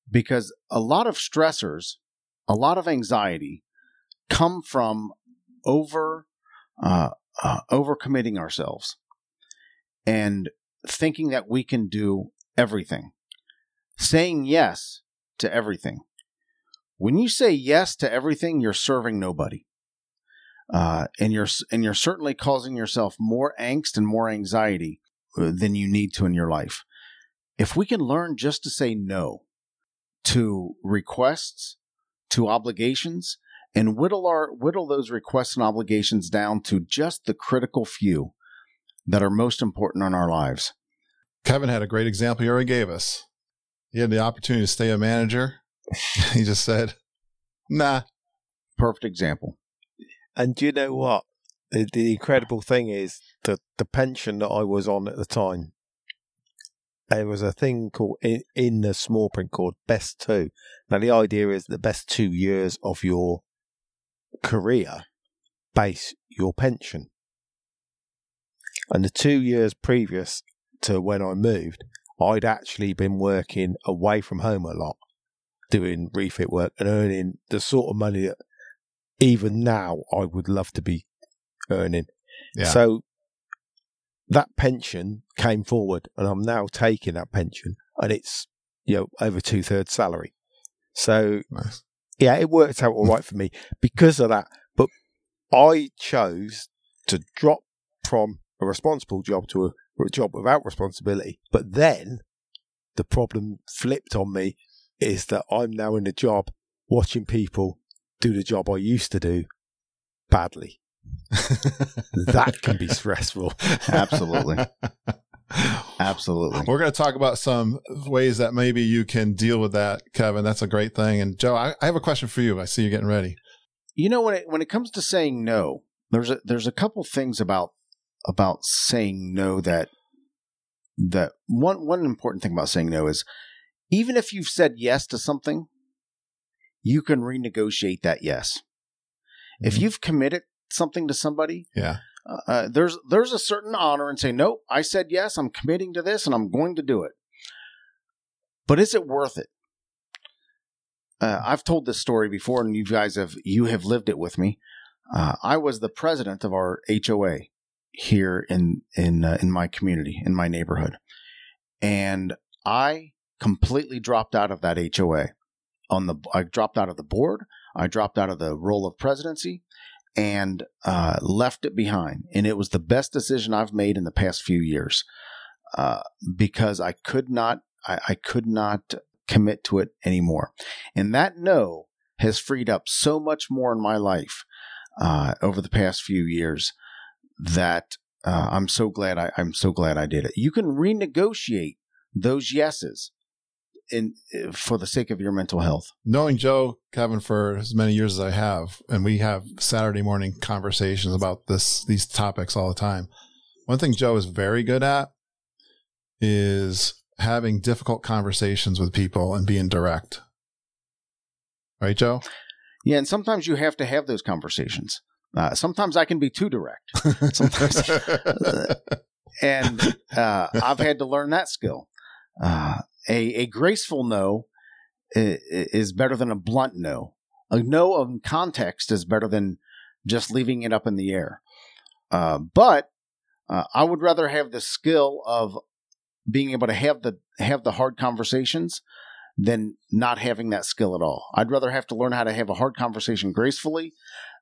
because a lot of stressors, a lot of anxiety come from over uh, uh, overcommitting ourselves and thinking that we can do everything, saying yes to everything. When you say yes to everything, you're serving nobody. uh, and you're and you're certainly causing yourself more angst and more anxiety uh, than you need to in your life. If we can learn just to say no to requests, to obligations, and whittle our whittle those requests and obligations down to just the critical few that are most important in our lives. Kevin had a great example he already gave us. He had the opportunity to stay a manager. he just said, nah. Perfect example. And do you know what? The, the incredible thing is that the pension that I was on at the time, there was a thing called in, in the small print called best two. Now the idea is the best two years of your career base your pension. And the two years previous to when I moved, I'd actually been working away from home a lot, doing refit work and earning the sort of money that even now I would love to be earning. Yeah. So that pension came forward and I'm now taking that pension and it's, you know, over two thirds salary. So Nice. yeah, it worked out all right for me because of that. But I chose to drop from a responsible job to a, a job without responsibility. But then the problem flipped on me is that I'm now in a job watching people do the job I used to do badly. That can be stressful. Absolutely. Absolutely. We're going to talk about some ways that maybe you can deal with that, Kevin. That's a great thing. And Joe, I, I have a question for you. I see you getting ready. You know when it when it comes to saying no, there's a there's a couple things about about saying no that that one one important thing about saying no is even if you've said yes to something, you can renegotiate that yes. If Mhm. you've committed something to somebody, Yeah. uh, there's there's a certain honor in saying nope. I said yes. I'm committing to this, and I'm going to do it. But is it worth it? Uh, I've told this story before, and you guys have you have lived it with me. Uh, I was the president of our HOA here in in uh, in my community, in my neighborhood, and I completely dropped out of that HOA. On the, I dropped out of the board. I dropped out of the role of presidency, and uh, left it behind. And it was the best decision I've made in the past few years uh, because I could not, I, I could not commit to it anymore. And that no has freed up so much more in my life uh, over the past few years that uh, I'm so glad I, I'm so glad I did it. You can renegotiate those yeses in for the sake of your mental health. Knowing Joe, Kevin, for as many years as I have, and we have Saturday morning conversations about this, these topics all the time. One thing Joe is very good at is having difficult conversations with people and being direct. Right, Joe? Yeah, and sometimes you have to have those conversations. Uh, sometimes I can be too direct. Sometimes- and uh, I've had to learn that skill. Uh, a, a graceful no is better than a blunt no. A no of context is better than just leaving it up in the air. Uh, but uh, I would rather have the skill of being able to have the have the hard conversations than not having that skill at all. I'd rather have to learn how to have a hard conversation gracefully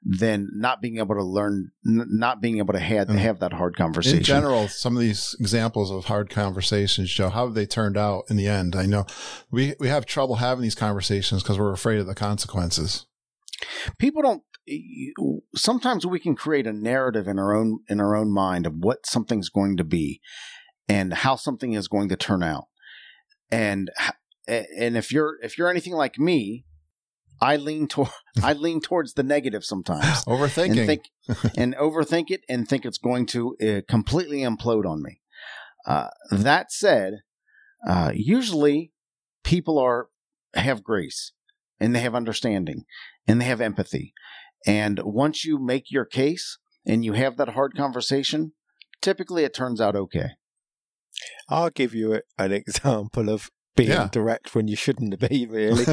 than not being able to learn, n- not being able to have, Mm. have that hard conversation. In general, some of these examples of hard conversations, Joe, how have they turned out in the end? I know we, we have trouble having these conversations because we're afraid of the consequences. people don't sometimes we can create a narrative in our own in our own mind of what something's going to be and how something is going to turn out and and if you're if you're anything like me i lean toward i lean towards the negative sometimes Overthinking. and think and overthink it and think it's going to uh, completely implode on me. Uh, that said, uh, usually people are have grace and they have understanding and they have empathy. And once you make your case and you have that hard conversation, typically it turns out okay. I'll give you an example of being Yeah. direct when you shouldn't be, really.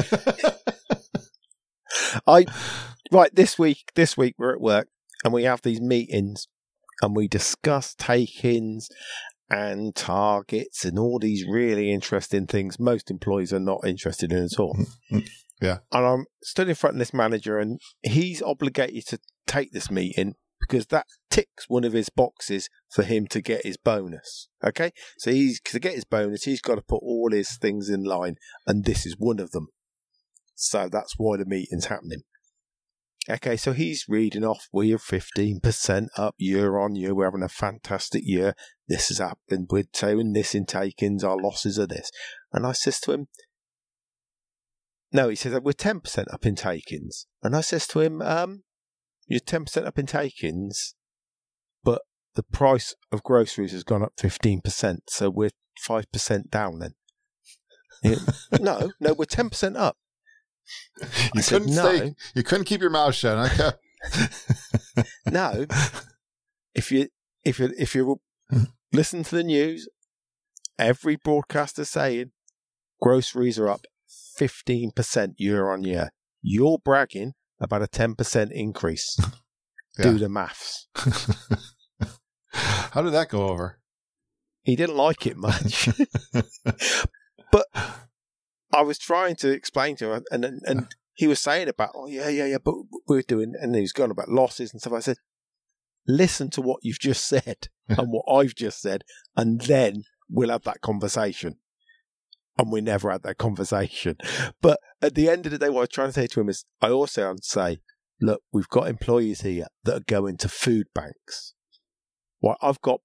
I right this week. This week we're at work and we have these meetings and we discuss take-ins and targets and all these really interesting things most employees are not interested in at all. Mm, mm, yeah. And I'm stood in front of this manager, and he's obligated to take this meeting because that ticks one of his boxes for him to get his bonus. Okay, so he's to get his bonus, he's got to put all his things in line, and this is one of them. So that's why the meeting's happening. Okay, so he's reading off. We are fifteen percent up year on year. We're having a fantastic year. This has happened. We're doing this in takings. Our losses are this. And I says to him, no, he says we're ten percent up in takings. And I says to him, um, you're ten percent up in takings, but the price of groceries has gone up fifteen percent. So we're five percent down then. No, no, we're ten percent up. You I couldn't no. stay. You couldn't keep your mouth shut. Okay. No, if you if you if you listen to the news, every broadcaster saying groceries are up fifteen percent year on year. You're bragging about a ten percent increase. Do the maths. How did that go over? He didn't like it much, but I was trying to explain to him, and and, and he was saying about, oh yeah, yeah, yeah, but we're doing, and he was going about losses and stuff. I said, listen to what you've just said and what I've just said, and then we'll have that conversation. And we never had that conversation. But at the end of the day, what I was trying to say to him is, I also would say, look, we've got employees here that are going to food banks. Well, I've got,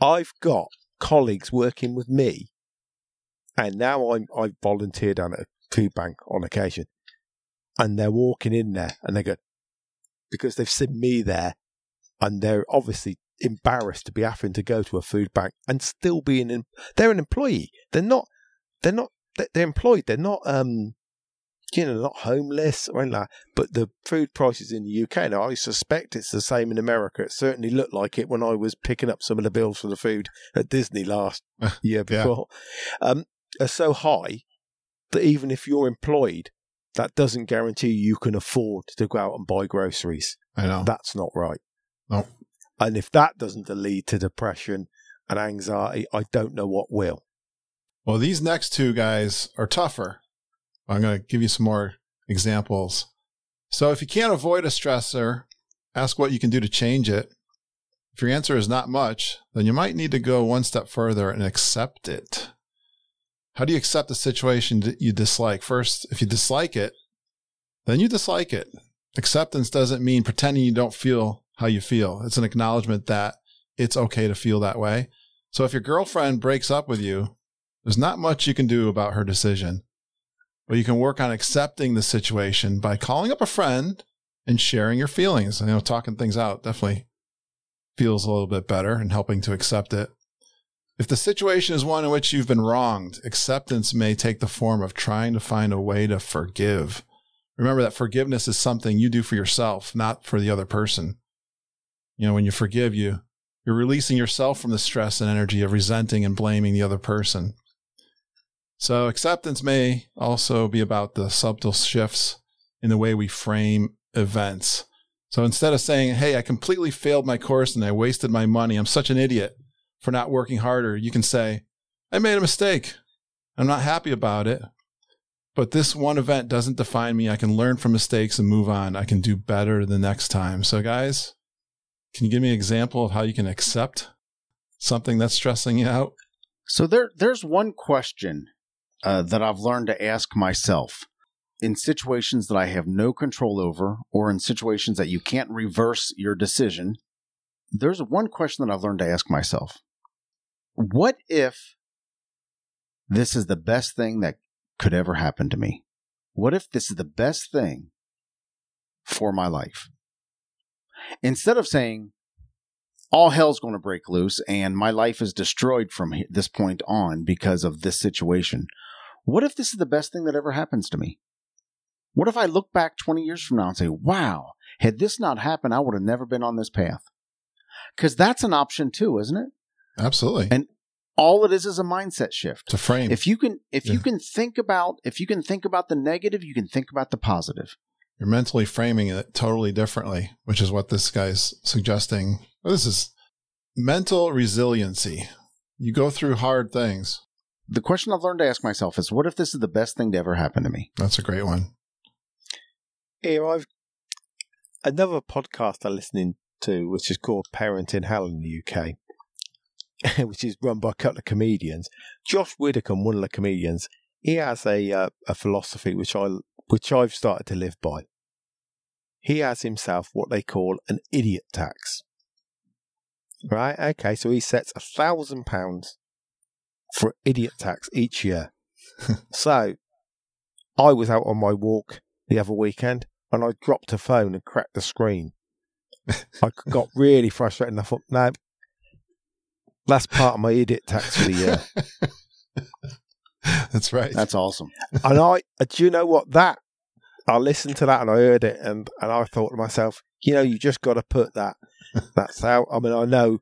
I've got colleagues working with me, and now I'm I volunteer down at a food bank on occasion, and they're walking in there and they go because they've seen me there, and they're obviously embarrassed to be having to go to a food bank and still being in. They're an employee. They're not. They're not. they're- employed. They're not. Um, you know, not homeless or anything like. that. But the food prices in the UK now, I suspect it's the same in America. It certainly looked like it when I was picking up some of the bills for the food at Disney last year Yeah. before. Um, are so high that even if you're employed, that doesn't guarantee you can afford to go out and buy groceries. I know. That's not right. No. And if that doesn't lead to depression and anxiety, I don't know what will. Well, these next two guys are tougher. I'm going to give you some more examples. So, if you can't avoid a stressor, ask what you can do to change it. If your answer is not much, then you might need to go one step further and accept it. How do you accept a situation that you dislike? First, if you dislike it, then you dislike it. Acceptance doesn't mean pretending you don't feel how you feel. It's an acknowledgement that it's okay to feel that way. So if your girlfriend breaks up with you, there's not much you can do about her decision. But you can work on accepting the situation by calling up a friend and sharing your feelings. You know, talking things out definitely feels a little bit better and helping to accept it. If the situation is one in which you've been wronged, acceptance may take the form of trying to find a way to forgive. Remember that forgiveness is something you do for yourself, not for the other person. You know, when you forgive you, you're releasing yourself from the stress and energy of resenting and blaming the other person. So acceptance may also be about the subtle shifts in the way we frame events. So instead of saying, Hey, I completely failed my course and I wasted my money. I'm such an idiot for not working harder. You can say, I made a mistake. I'm not happy about it. But this one event doesn't define me. I can learn from mistakes and move on. I can do better the next time. So guys, can you give me an example of how you can accept something that's stressing you out? So there, there's one question uh, that I've learned to ask myself in situations that I have no control over, or in situations that you can't reverse your decision. There's one question that I've learned to ask myself: What if this is the best thing that could ever happen to me? What if this is the best thing for my life? Instead of saying, all hell's going to break loose and my life is destroyed from this point on because of this situation. What if this is the best thing that ever happens to me? What if I look back 20 years from now and say, wow, had this not happened, I would have never been on this path? Because that's an option too, isn't it? Absolutely. And all it is is a mindset shift. to frame. If you can, if you can think about, if you can think about the negative, you can think about the positive. You're mentally framing it totally differently, which is what this guy's suggesting. Well, this is mental resiliency. You go through hard things. the question I've learned to ask myself is, what if this is the best thing to ever happen to me? That's a great one. Here, I've another podcast I'm listening to, which is called Parenting Hell in the UK, which is run by a couple of comedians. Josh Widdicombe, one of the comedians, he has a uh, a philosophy which I which I've started to live by. He has himself what they call an idiot tax. Right? Okay, so he sets a thousand pounds for idiot tax each year. so I was out on my walk the other weekend and I dropped a phone and cracked the screen. I got really frustrated and I thought, no, that's part of my idiot tax for the year. That's right. That's awesome. and I, uh, do you know what? That, I listened to that and I heard it and, and I thought to myself, you know, you just got to put that, that's how, I mean, I know,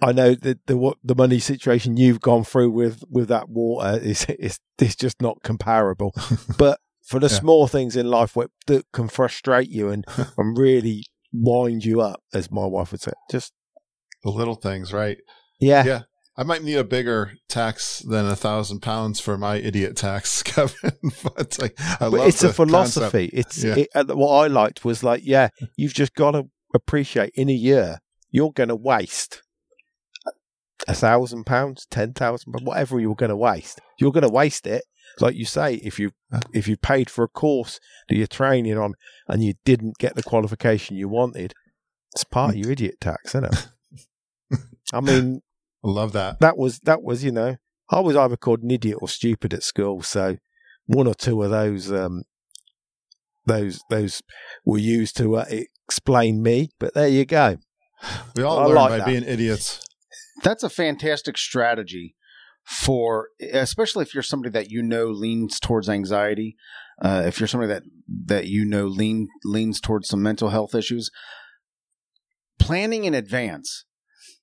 I know that the, what the money situation you've gone through with, with that water is, is, is just not comparable. but for the Yeah. small things in life where, that can frustrate you and, and really wind you up, as my wife would say, just, the little things, right? yeah. Yeah. I might need a bigger tax than a thousand pounds for my idiot tax, Kevin. but like, I But love it's a the concept. philosophy. It's Yeah. it, uh, what I liked was like, yeah, you've just got to appreciate in a year you're going to waste a thousand pounds, ten thousand, whatever you're going to waste, you're going to waste it. Like you say, if you if you paid for a course that you're training on and you didn't get the qualification you wanted, it's part of your idiot tax, isn't it? I mean, I love that. that was that was you know I was either called an idiot or stupid at school, so one or two of those um those those were used to uh, explain me. But there you go. We all I learn like by that. being idiots. That's a fantastic strategy for, especially if you're somebody that you know leans towards anxiety. Uh, if you're somebody that that you know lean leans towards some mental health issues, planning in advance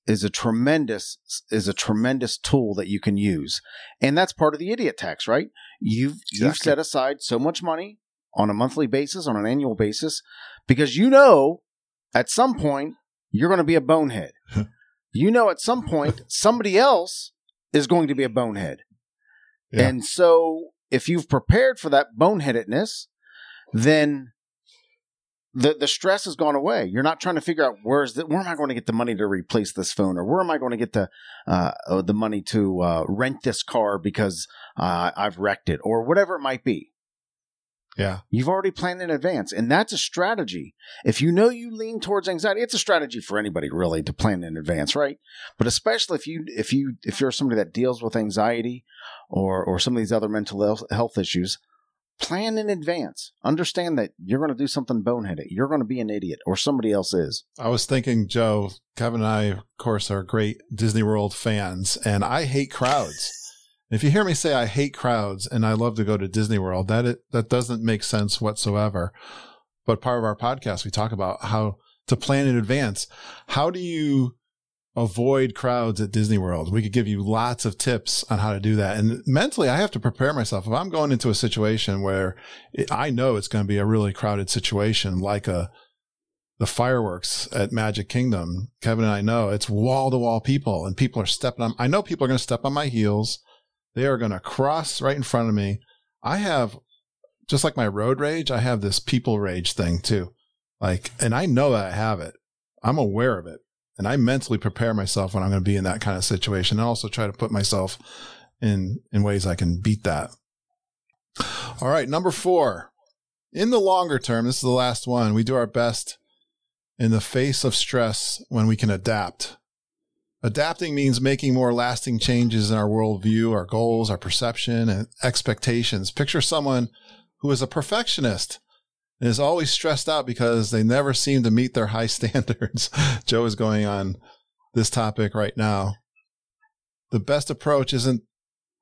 is a tremendous is a tremendous tool that you can use, and that's part of the idiot tax, right? You've you've set aside so much money on a monthly basis, on an annual basis, because you know at some point you're going to be a bonehead. you know at some point somebody else is going to be a bonehead. Yeah. And so if you've prepared for that boneheadedness, then the the stress has gone away. You're not trying to figure out where's the, where am I going to get the money to replace this phone, or where am I going to get the uh, uh, the money to uh, rent this car because uh, I've wrecked it, or whatever it might be. Yeah. You've already planned in advance, and that's a strategy. If you know you lean towards anxiety, it's a strategy for anybody really to plan in advance, right? But especially if you if you if you're somebody that deals with anxiety or or some of these other mental health- health issues, plan in advance. Understand that you're going to do something boneheaded. You're going to be an idiot, or somebody else is. I was thinking, Joe, Kevin and I, of course, are great Disney World fans, and I hate crowds. If you hear me say I hate crowds and I love to go to Disney World, that it, that doesn't make sense whatsoever. But part of our podcast, we talk about how to plan in advance. How do you avoid crowds at Disney World? We could give you lots of tips on how to do that. And mentally, I have to prepare myself. If I'm going into a situation where I know it's going to be a really crowded situation, like a the fireworks at Magic Kingdom, Kevin and I know it's wall to wall people and people are stepping on, I know people are going to step on my heels. They are going to cross right in front of me. I have, just like my road rage, I have this people rage thing too. Like, and I know that I have it. I'm aware of it. And I mentally prepare myself when I'm going to be in that kind of situation. and also try to put myself in, in ways I can beat that. All right. Number four. In the longer term, this is the last one. We do our best in the face of stress when we can adapt. Adapting means making more lasting changes in our worldview, our goals, our perception, and expectations. Picture someone who is a perfectionist and is always stressed out because they never seem to meet their high standards. Joe is going on this topic right now. The best approach isn't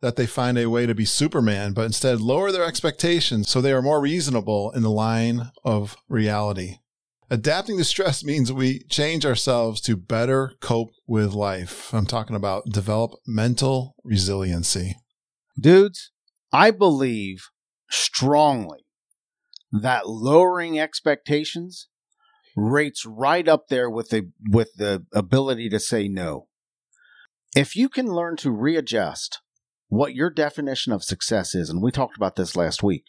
that they find a way to be Superman, but instead lower their expectations so they are more reasonable in the line of reality. Adapting to stress means we change ourselves to better cope with life. I'm talking about develop mental resiliency. Dudes, I believe strongly that lowering expectations rates right up there with the with the ability to say no. If you can learn to readjust what your definition of success is, and we talked about this last week,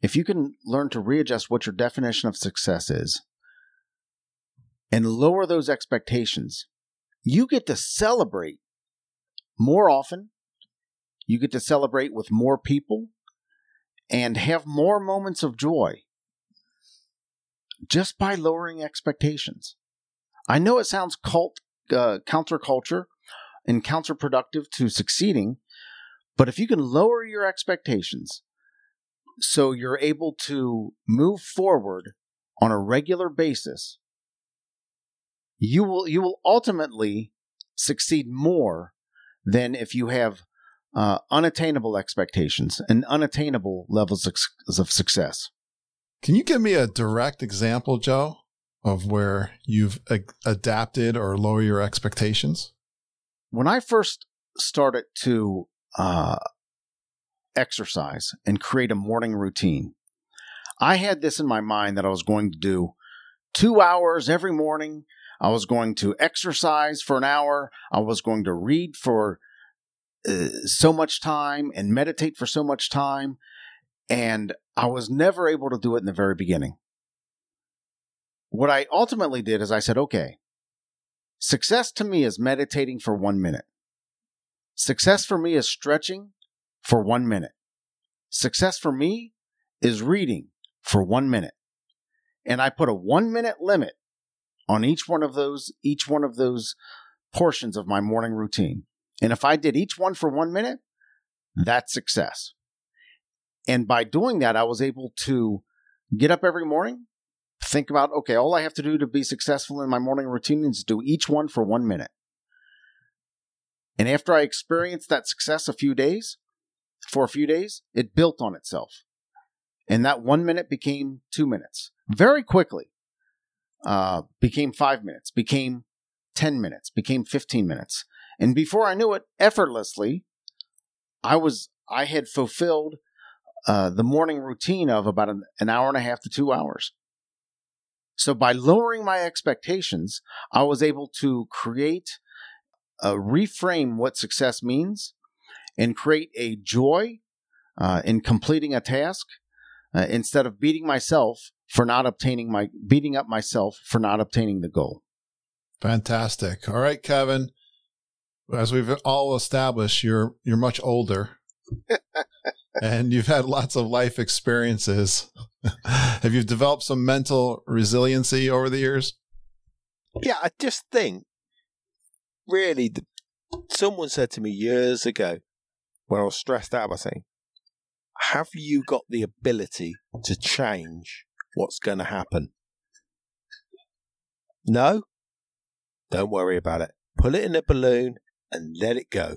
if you can learn to readjust what your definition of success is and lower those expectations, you get to celebrate more often. You get to celebrate with more people and have more moments of joy just by lowering expectations. I know it sounds cult uh, counterculture and counterproductive to succeeding, but if you can lower your expectations so you're able to move forward on a regular basis, you will you will ultimately succeed more than if you have uh, unattainable expectations and unattainable levels of success. Can you give me a direct example, Joe, of where you've a- adapted or lower your expectations? When I first started to uh, exercise and create a morning routine, I had this in my mind that I was going to do two hours every morning. I was going to exercise for an hour. I was going to read for uh, so much time and meditate for so much time. And I was never able to do it in the very beginning. What I ultimately did is I said, okay, success to me is meditating for one minute. Success for me is stretching for one minute. Success for me is reading for one minute. And I put a one minute limit on each one of those, each one of those portions of my morning routine. And if I did each one for one minute, that's success. And by doing that, I was able to get up every morning, think about, okay, all I have to do to be successful in my morning routine is do each one for one minute. And after I experienced that success a few days, for a few days, it built on itself. And that one minute became two minutes very quickly, uh, became five minutes, became 10 minutes, became 15 minutes. And before I knew it, effortlessly, I was, I had fulfilled uh, the morning routine of about an, an hour and a half to two hours. So by lowering my expectations, I was able to create, uh, reframe what success means and create a joy uh, in completing a task uh, instead of beating myself for not obtaining my, beating up myself for not obtaining the goal. Fantastic. All right, Kevin. As we've all established, you're, you're much older. and you've had lots of life experiences. Have you developed some mental resiliency over the years? Yeah, I just think, really, the, someone said to me years ago when I was stressed out by saying, Have you got the ability to change what's going to happen? No? Don't worry about it. Put it in a balloon and let it go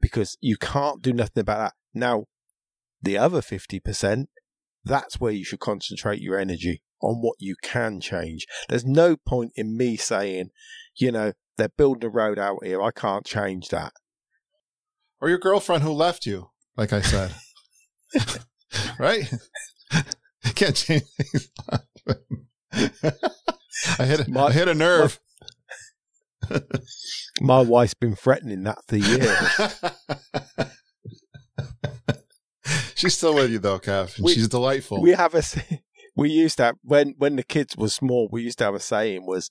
because you can't do nothing about that. Now, the other 50%, that's where you should concentrate your energy on what you can change. There's no point in me saying, you know, they're building a road out here. I can't change that. Or your girlfriend who left you, like I said. right? You can't change. I hit a, my, I hit a nerve. My, wife's been threatening that for years. She's still with you though, Kev. And we, she's delightful. We have a we used to have, when when the kids were small. We used to have a saying was,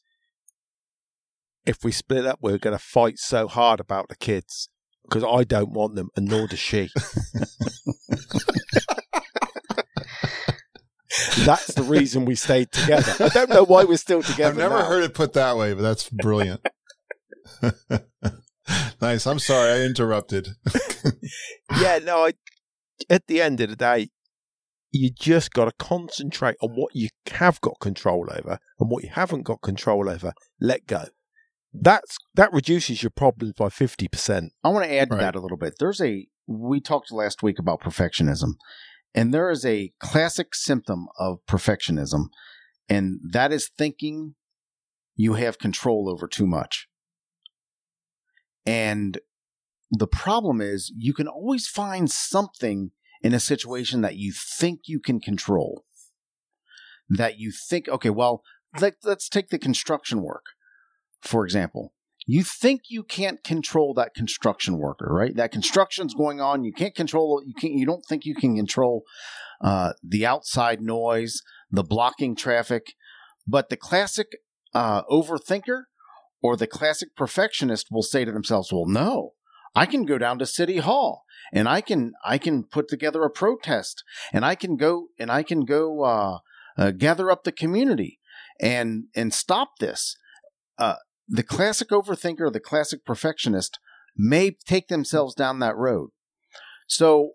if we split up, we're going to fight so hard about the kids because I don't want them, and nor does she. that's the reason we stayed together. I don't know why we're still together. I've never now. heard it put that way, but that's brilliant. nice. I'm sorry I interrupted. yeah, no, I at the end of the day, you just got to concentrate on what you have got control over and what you haven't got control over. Let go. That's that reduces your problems by fifty percent. I want to add right. to that a little bit. There's a we talked last week about perfectionism, and there is a classic symptom of perfectionism, and that is thinking you have control over too much. And the problem is you can always find something in a situation that you think you can control. That you think, okay, well, let, let's take the construction work, for example. you think you can't control that construction worker, right? That construction's going on. You can't control. You can't. You don't think you can control uh, the outside noise, the blocking traffic. But the classic uh, overthinker or the classic perfectionist will say to themselves, "Well, no, I can go down to City Hall and I can I can put together a protest and I can go and I can go uh, uh, gather up the community and and stop this." Uh, the classic overthinker, the classic perfectionist, may take themselves down that road. So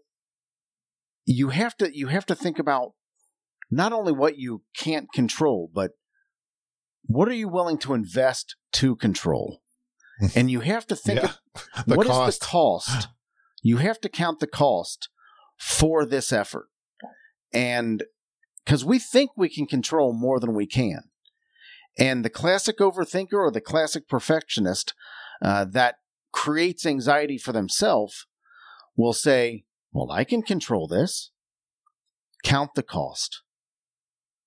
you have to you have to think about not only what you can't control, but what are you willing to invest to control? and you have to think Yeah. of what is cost. the cost. You have to count the cost for this effort. And because we think we can control more than we can. And the classic overthinker or the classic perfectionist uh, that creates anxiety for themselves will say, Well, I can control this. Count the cost.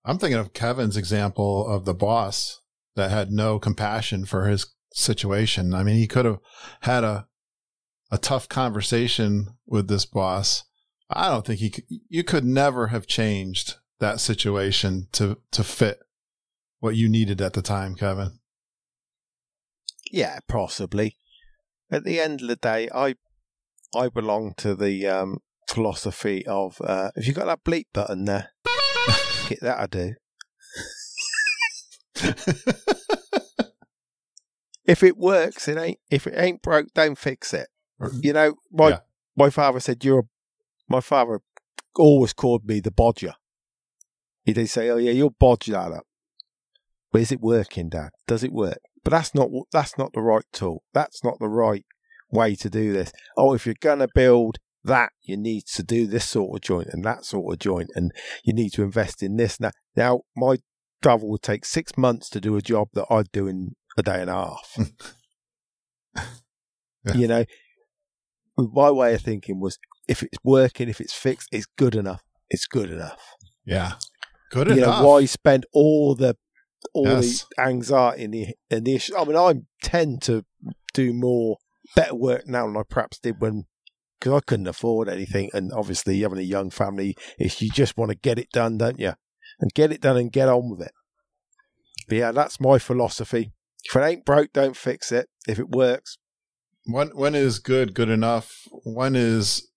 I'm thinking of Kevin's example of the boss that had no compassion for his situation. I mean, he could have had a a tough conversation with this boss. I don't think he could, you could never have changed that situation to to fit what you needed at the time, Kevin. Yeah, possibly. At the end of the day, I I belong to the um, philosophy of uh, if you got that bleep button there, that I do. If it works, it ain't. If it ain't broke, don't fix it. Mm-hmm. You know, my Yeah. my father said you're. A, my father always called me the bodger. He did say, "Oh yeah, you'll bodge that up." But is it working, Dad? Does it work? But that's not that's not the right tool. That's not the right way to do this. Oh, if you're gonna build that, you need to do this sort of joint and that sort of joint, and you need to invest in this. Now, now my travel would take six months to do a job that I'd do in a day and a half. Yeah. You know, my way of thinking was if it's working, if it's fixed, it's good enough. It's good enough. yeah. Good you enough. know, why spend all the all Yes. the anxiety and the and the issue? I mean, I tend to do more better work now than I perhaps did when because I couldn't afford anything, and obviously having a young family, if you just want to get it done, don't you? And get it done and get on with it. But yeah, that's my philosophy. If it ain't broke, don't fix it. If it works, when when is good good enough? When is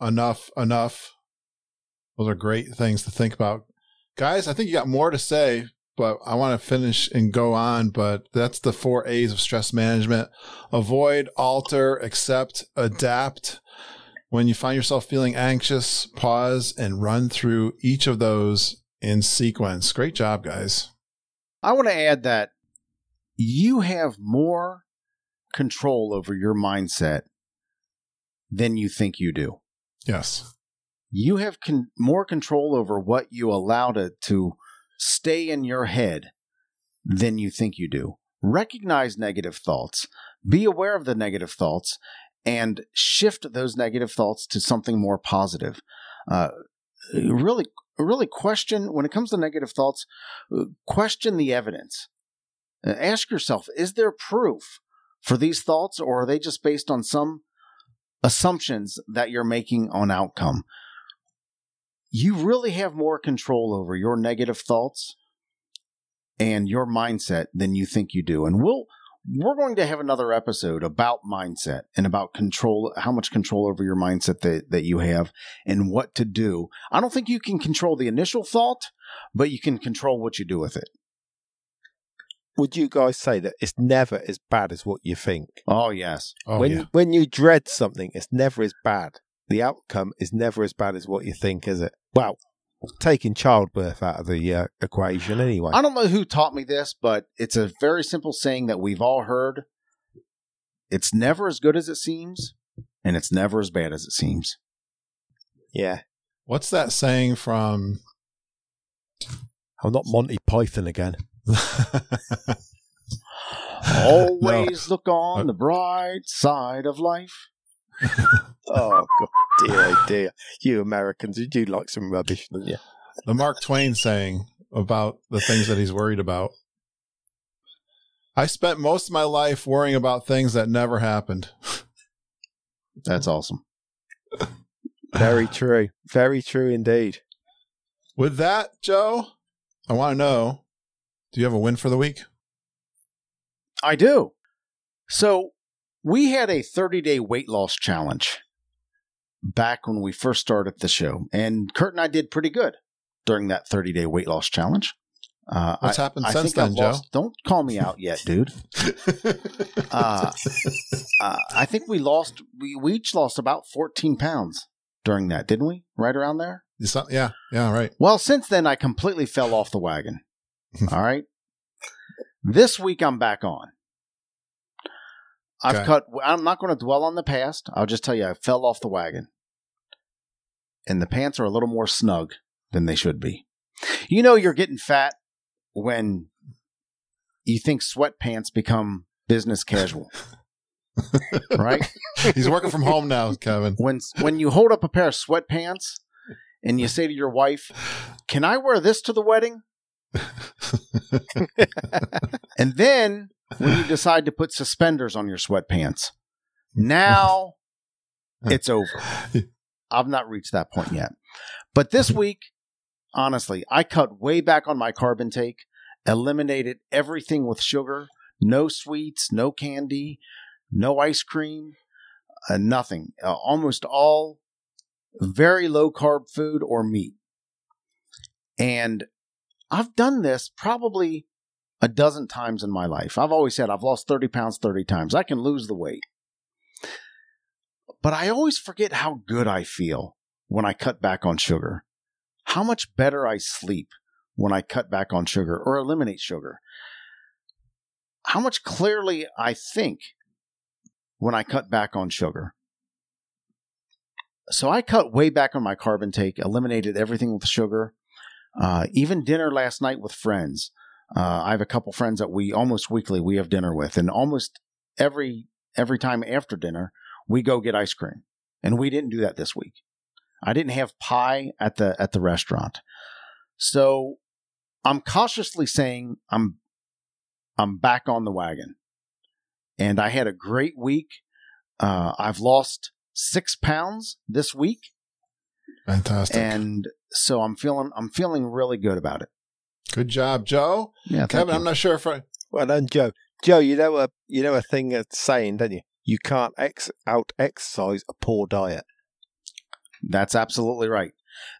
enough enough? Those are great things to think about. Guys, I think you got more to say, but I want to finish and go on. But that's the four A's of stress management avoid, alter, accept, adapt. When you find yourself feeling anxious, pause and run through each of those in sequence. Great job, guys. I want to add that you have more control over your mindset than you think you do. Yes. You have con- more control over what you allow to, to stay in your head than you think you do. Recognize negative thoughts, be aware of the negative thoughts, and shift those negative thoughts to something more positive. Uh, really, really question when it comes to negative thoughts, uh, question the evidence. Uh, ask yourself is there proof for these thoughts, or are they just based on some assumptions that you're making on outcome? You really have more control over your negative thoughts and your mindset than you think you do. And we'll we're going to have another episode about mindset and about control how much control over your mindset that, that you have and what to do. I don't think you can control the initial thought, but you can control what you do with it. would you guys say that it's never as bad as what you think? Oh yes. Oh, when yeah. when you dread something, it's never as bad. The outcome is never as bad as what you think, is it? Well, taking childbirth out of the uh, equation, anyway. I don't know who taught me this, but it's a very simple saying that we've all heard. It's never as good as it seems, and it's never as bad as it seems. Yeah, What's that saying from I'm not Monty Python again. Always look on Uh, the bright side of life. Oh God, dear, oh dear. You Americans, you do like some rubbish, don't you? the Mark Twain saying about the things that he's worried about. I spent most of my life worrying about things that never happened. That's awesome. Very true. Very true indeed. With that, Joe, I want to know do you have a win for the week? I do. So we had a 30 day weight loss challenge back when we first started the show, and Curt and I did pretty good during that 30 day weight loss challenge. Uh, What's I, happened I since then, Joe? don't call me out yet, dude. Uh, uh, I think we lost. We, we each lost about 14 pounds during that, didn't we? Right around there. Saw- yeah, yeah, right. Well, since then, I completely fell off the wagon. All right. This week, I'm back on. I've Okay. cut, I'm not going to dwell on the past. I'll just tell you, I fell off the wagon. And the pants are a little more snug than they should be. You know, you're getting fat when you think sweatpants become business casual. right? He's working from home now, Kevin. when when you hold up a pair of sweatpants and you say to your wife, "Can I wear this to the wedding?" and then when you decide to put suspenders on your sweatpants, now it's over. I've not reached that point yet. But this week, honestly, I cut way back on my carb intake, eliminated everything with sugar, no sweets, no candy, no ice cream, uh, nothing. Uh, almost all very low carb food or meat. And I've done this probably a dozen times in my life. I've always said I've lost 30 pounds 30 times. I can lose the weight. But I always forget how good I feel when I cut back on sugar. How much better I sleep when I cut back on sugar or eliminate sugar. How much clearly I think when I cut back on sugar. So I cut way back on my carb intake, eliminated everything with sugar. Uh, even dinner last night with friends. Uh, I have a couple friends that we almost weekly we have dinner with, and almost every every time after dinner we go get ice cream, and we didn't do that this week. I didn't have pie at the at the restaurant, so I'm cautiously saying I'm I'm back on the wagon, and I had a great week. Uh, I've lost six pounds this week, Fantastic. and so I'm feeling I'm feeling really good about it. Good job, Joe. Yeah, thank Kevin, you. I'm not sure if I. Well done, Joe. Joe, you know a you know a thing that's saying, don't you? You can't ex- out exercise a poor diet. That's absolutely right.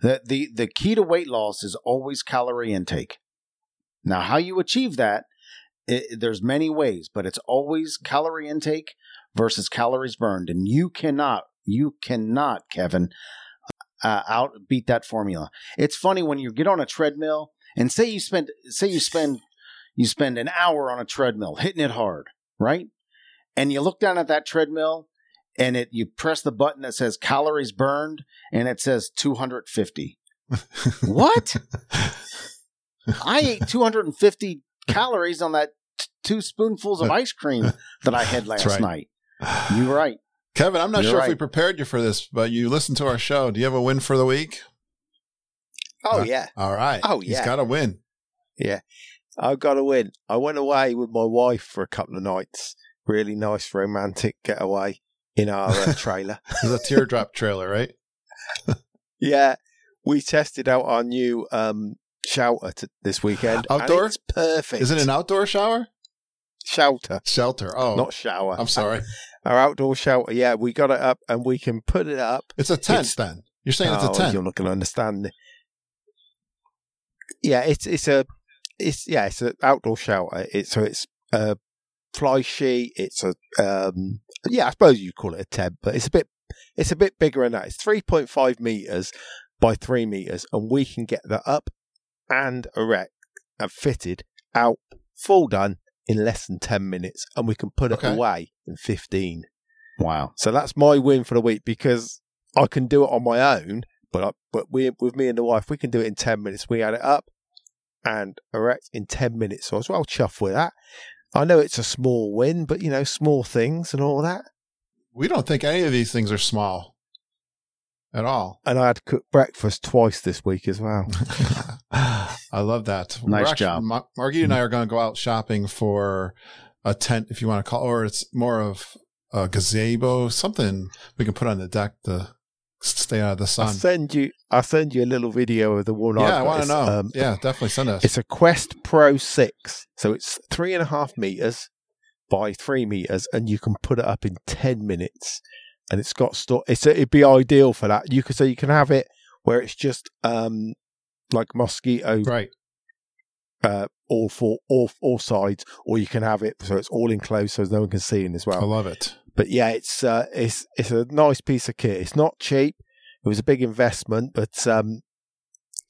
The, the the key to weight loss is always calorie intake. Now, how you achieve that, i there's many ways, but it's always calorie intake versus calories burned, and you cannot, you cannot, Kevin, uh, outbeat that formula. It's funny when you get on a treadmill and say you spend, say you spend, you spend an hour on a treadmill hitting it hard, right? And you look down at that treadmill and it you press the button that says calories burned and it says 250 what i ate 250 calories on that t- two spoonfuls of ice cream that i had last right. night you're right Kevin, I'm not You're sure if we prepared you for this, but you listened to our show. Do you have a win for the week? Oh Uh, yeah, All right. Oh, He's yeah. got to win. Yeah. I've got to win. I went away with my wife for a couple of nights. Really nice romantic getaway in our uh, trailer. Is a teardrop trailer, right? Yeah, we tested out our new um, shelter t- this weekend. Outdoor? it's perfect. Is it an outdoor shower? shelter? Shelter. Oh, Not shower. I'm sorry. Our outdoor shelter. Yeah, we got it up and we can put it up. It's a tent It's- then. You're saying it's Oh, a tent. You're not going to understand. Yeah, it's it's a it's yeah it's an outdoor shelter. It's so it's a fly sheet. It's a um yeah I suppose you call it a tent, but it's a bit it's a bit bigger than that. It's three point five meters by three meters, and we can get that up and erect and fitted out full done in less than ten minutes, and we can put it Okay. away in fifteen. wow So that's my win for the week because I can do it on my own, but I, but we with me and the wife we can do it in ten minutes. We had it up and erect in ten minutes, so I was well chuffed with that. I know it's a small win, but you know small things and all that. we don't think any of these things are small at all. And I had to cook breakfast twice this week as well. I love that. Nice actually- job. Ma- Margita and I mm-hmm. are going to go out shopping for a tent, if you want to call, or it's more of a gazebo, something we can put on the deck to stay out of the sun. I'll send you. I'll send you a little video of the one. yeah, I've I want to It's, know. um, yeah, definitely send us. It's a Quest Pro Six, so it's three and a half meters by three meters, and you can put it up in ten minutes. And it's got store. It's it'd be ideal for that. You could so you can have it where it's just um like mosquito right. uh, all four all all sides, or you can have it so it's all enclosed so no one can see in as well. I love it. But yeah, it's uh, it's it's a nice piece of kit. It's not cheap. It was a big investment, but um,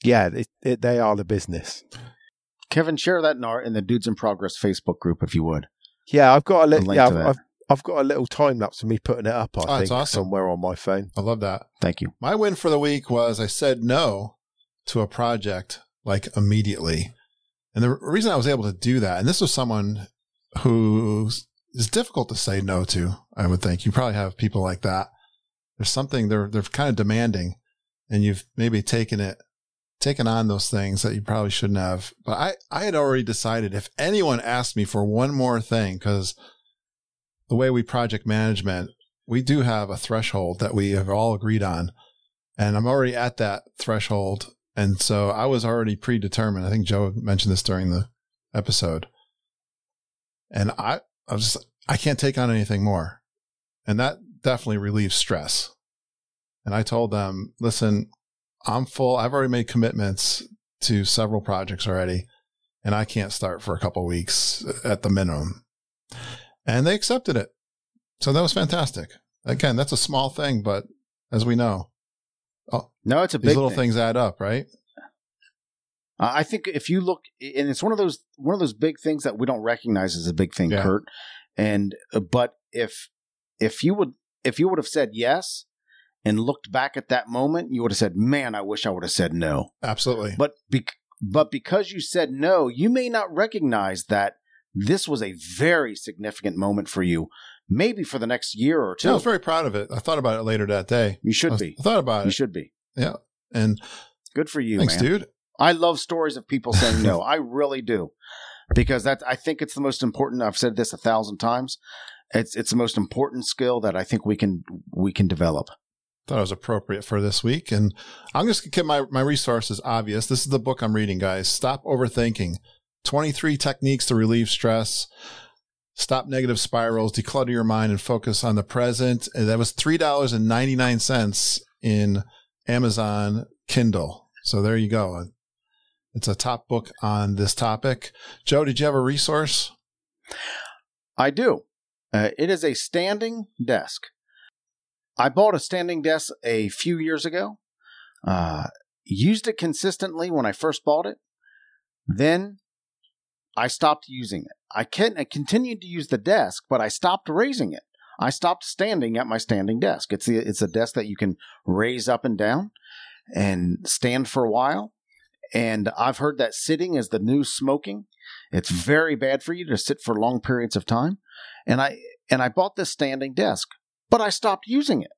yeah, it, it, they are the business. Kevin, share that in our in the Dudes in Progress Facebook group if you would. Yeah, I've got a A little. Yeah, I've. I've I've got a little time lapse of me putting it up. I Oh, that's think awesome. somewhere on my phone. I love that. Thank you. My win for the week was I said no to a project like immediately. And the reason I was able to do that, and this was someone who is difficult to say no to, I would think. You probably have people like that. There's something they're they're kind of demanding and you've maybe taken it taken on those things that you probably shouldn't have. But I, I had already decided if anyone asked me for one more thing, because the way we project management, we do have a threshold that we have all agreed on. And I'm already at that threshold. And so I was already predetermined. I think Joe mentioned this during the episode. And I, I was just, I can't take on anything more. And that definitely relieves stress. And I told them, listen, I'm full. I've already made commitments to several projects already, and I can't start for a couple weeks at the minimum. And they accepted it. So that was fantastic. Again, that's a small thing, but as we know, No, it's a big these little thing. things add up, right? Uh, I think if you look, and it's one of those one of those big things that we don't recognize as a big thing, Yeah. Curt. And uh, but if if you would if you would have said yes and looked back at that moment, you would have said, "Man, I wish I would have said no." Absolutely. But bec- but because you said no, you may not recognize that this was a very significant moment for you, maybe for the next year or two. Yeah, I was very proud of it. I thought about it later that day. you I, should was- be. I thought about it. You should be. Yeah. And Good for you, thanks, man. dude. I love stories of people saying no. I really do. Because that I think it's the most important I've said this a thousand times. It's it's the most important skill that I think we can we can develop. thought it was appropriate for this week. And I'm just going to keep my, my resources obvious. This is the book I'm reading, guys. Stop Overthinking 23 Techniques to Relieve Stress. Stop Negative Spirals, Declutter Your Mind, and Focus on the Present. And that was $3.99 in Amazon Kindle. So there you go. It's a top book on this topic. Joe, did you have a resource? I do. Uh, it is a standing desk. I bought a standing desk a few years ago. Uh, used it consistently when I first bought it. Then I stopped using it. I continued to use the desk, but I stopped raising it. I stopped standing at my standing desk. It's the, it's a desk that you can raise up and down and stand for a while. And I've heard that sitting is the new smoking. It's very bad for you to sit for long periods of time. And I and I bought this standing desk, but I stopped using it.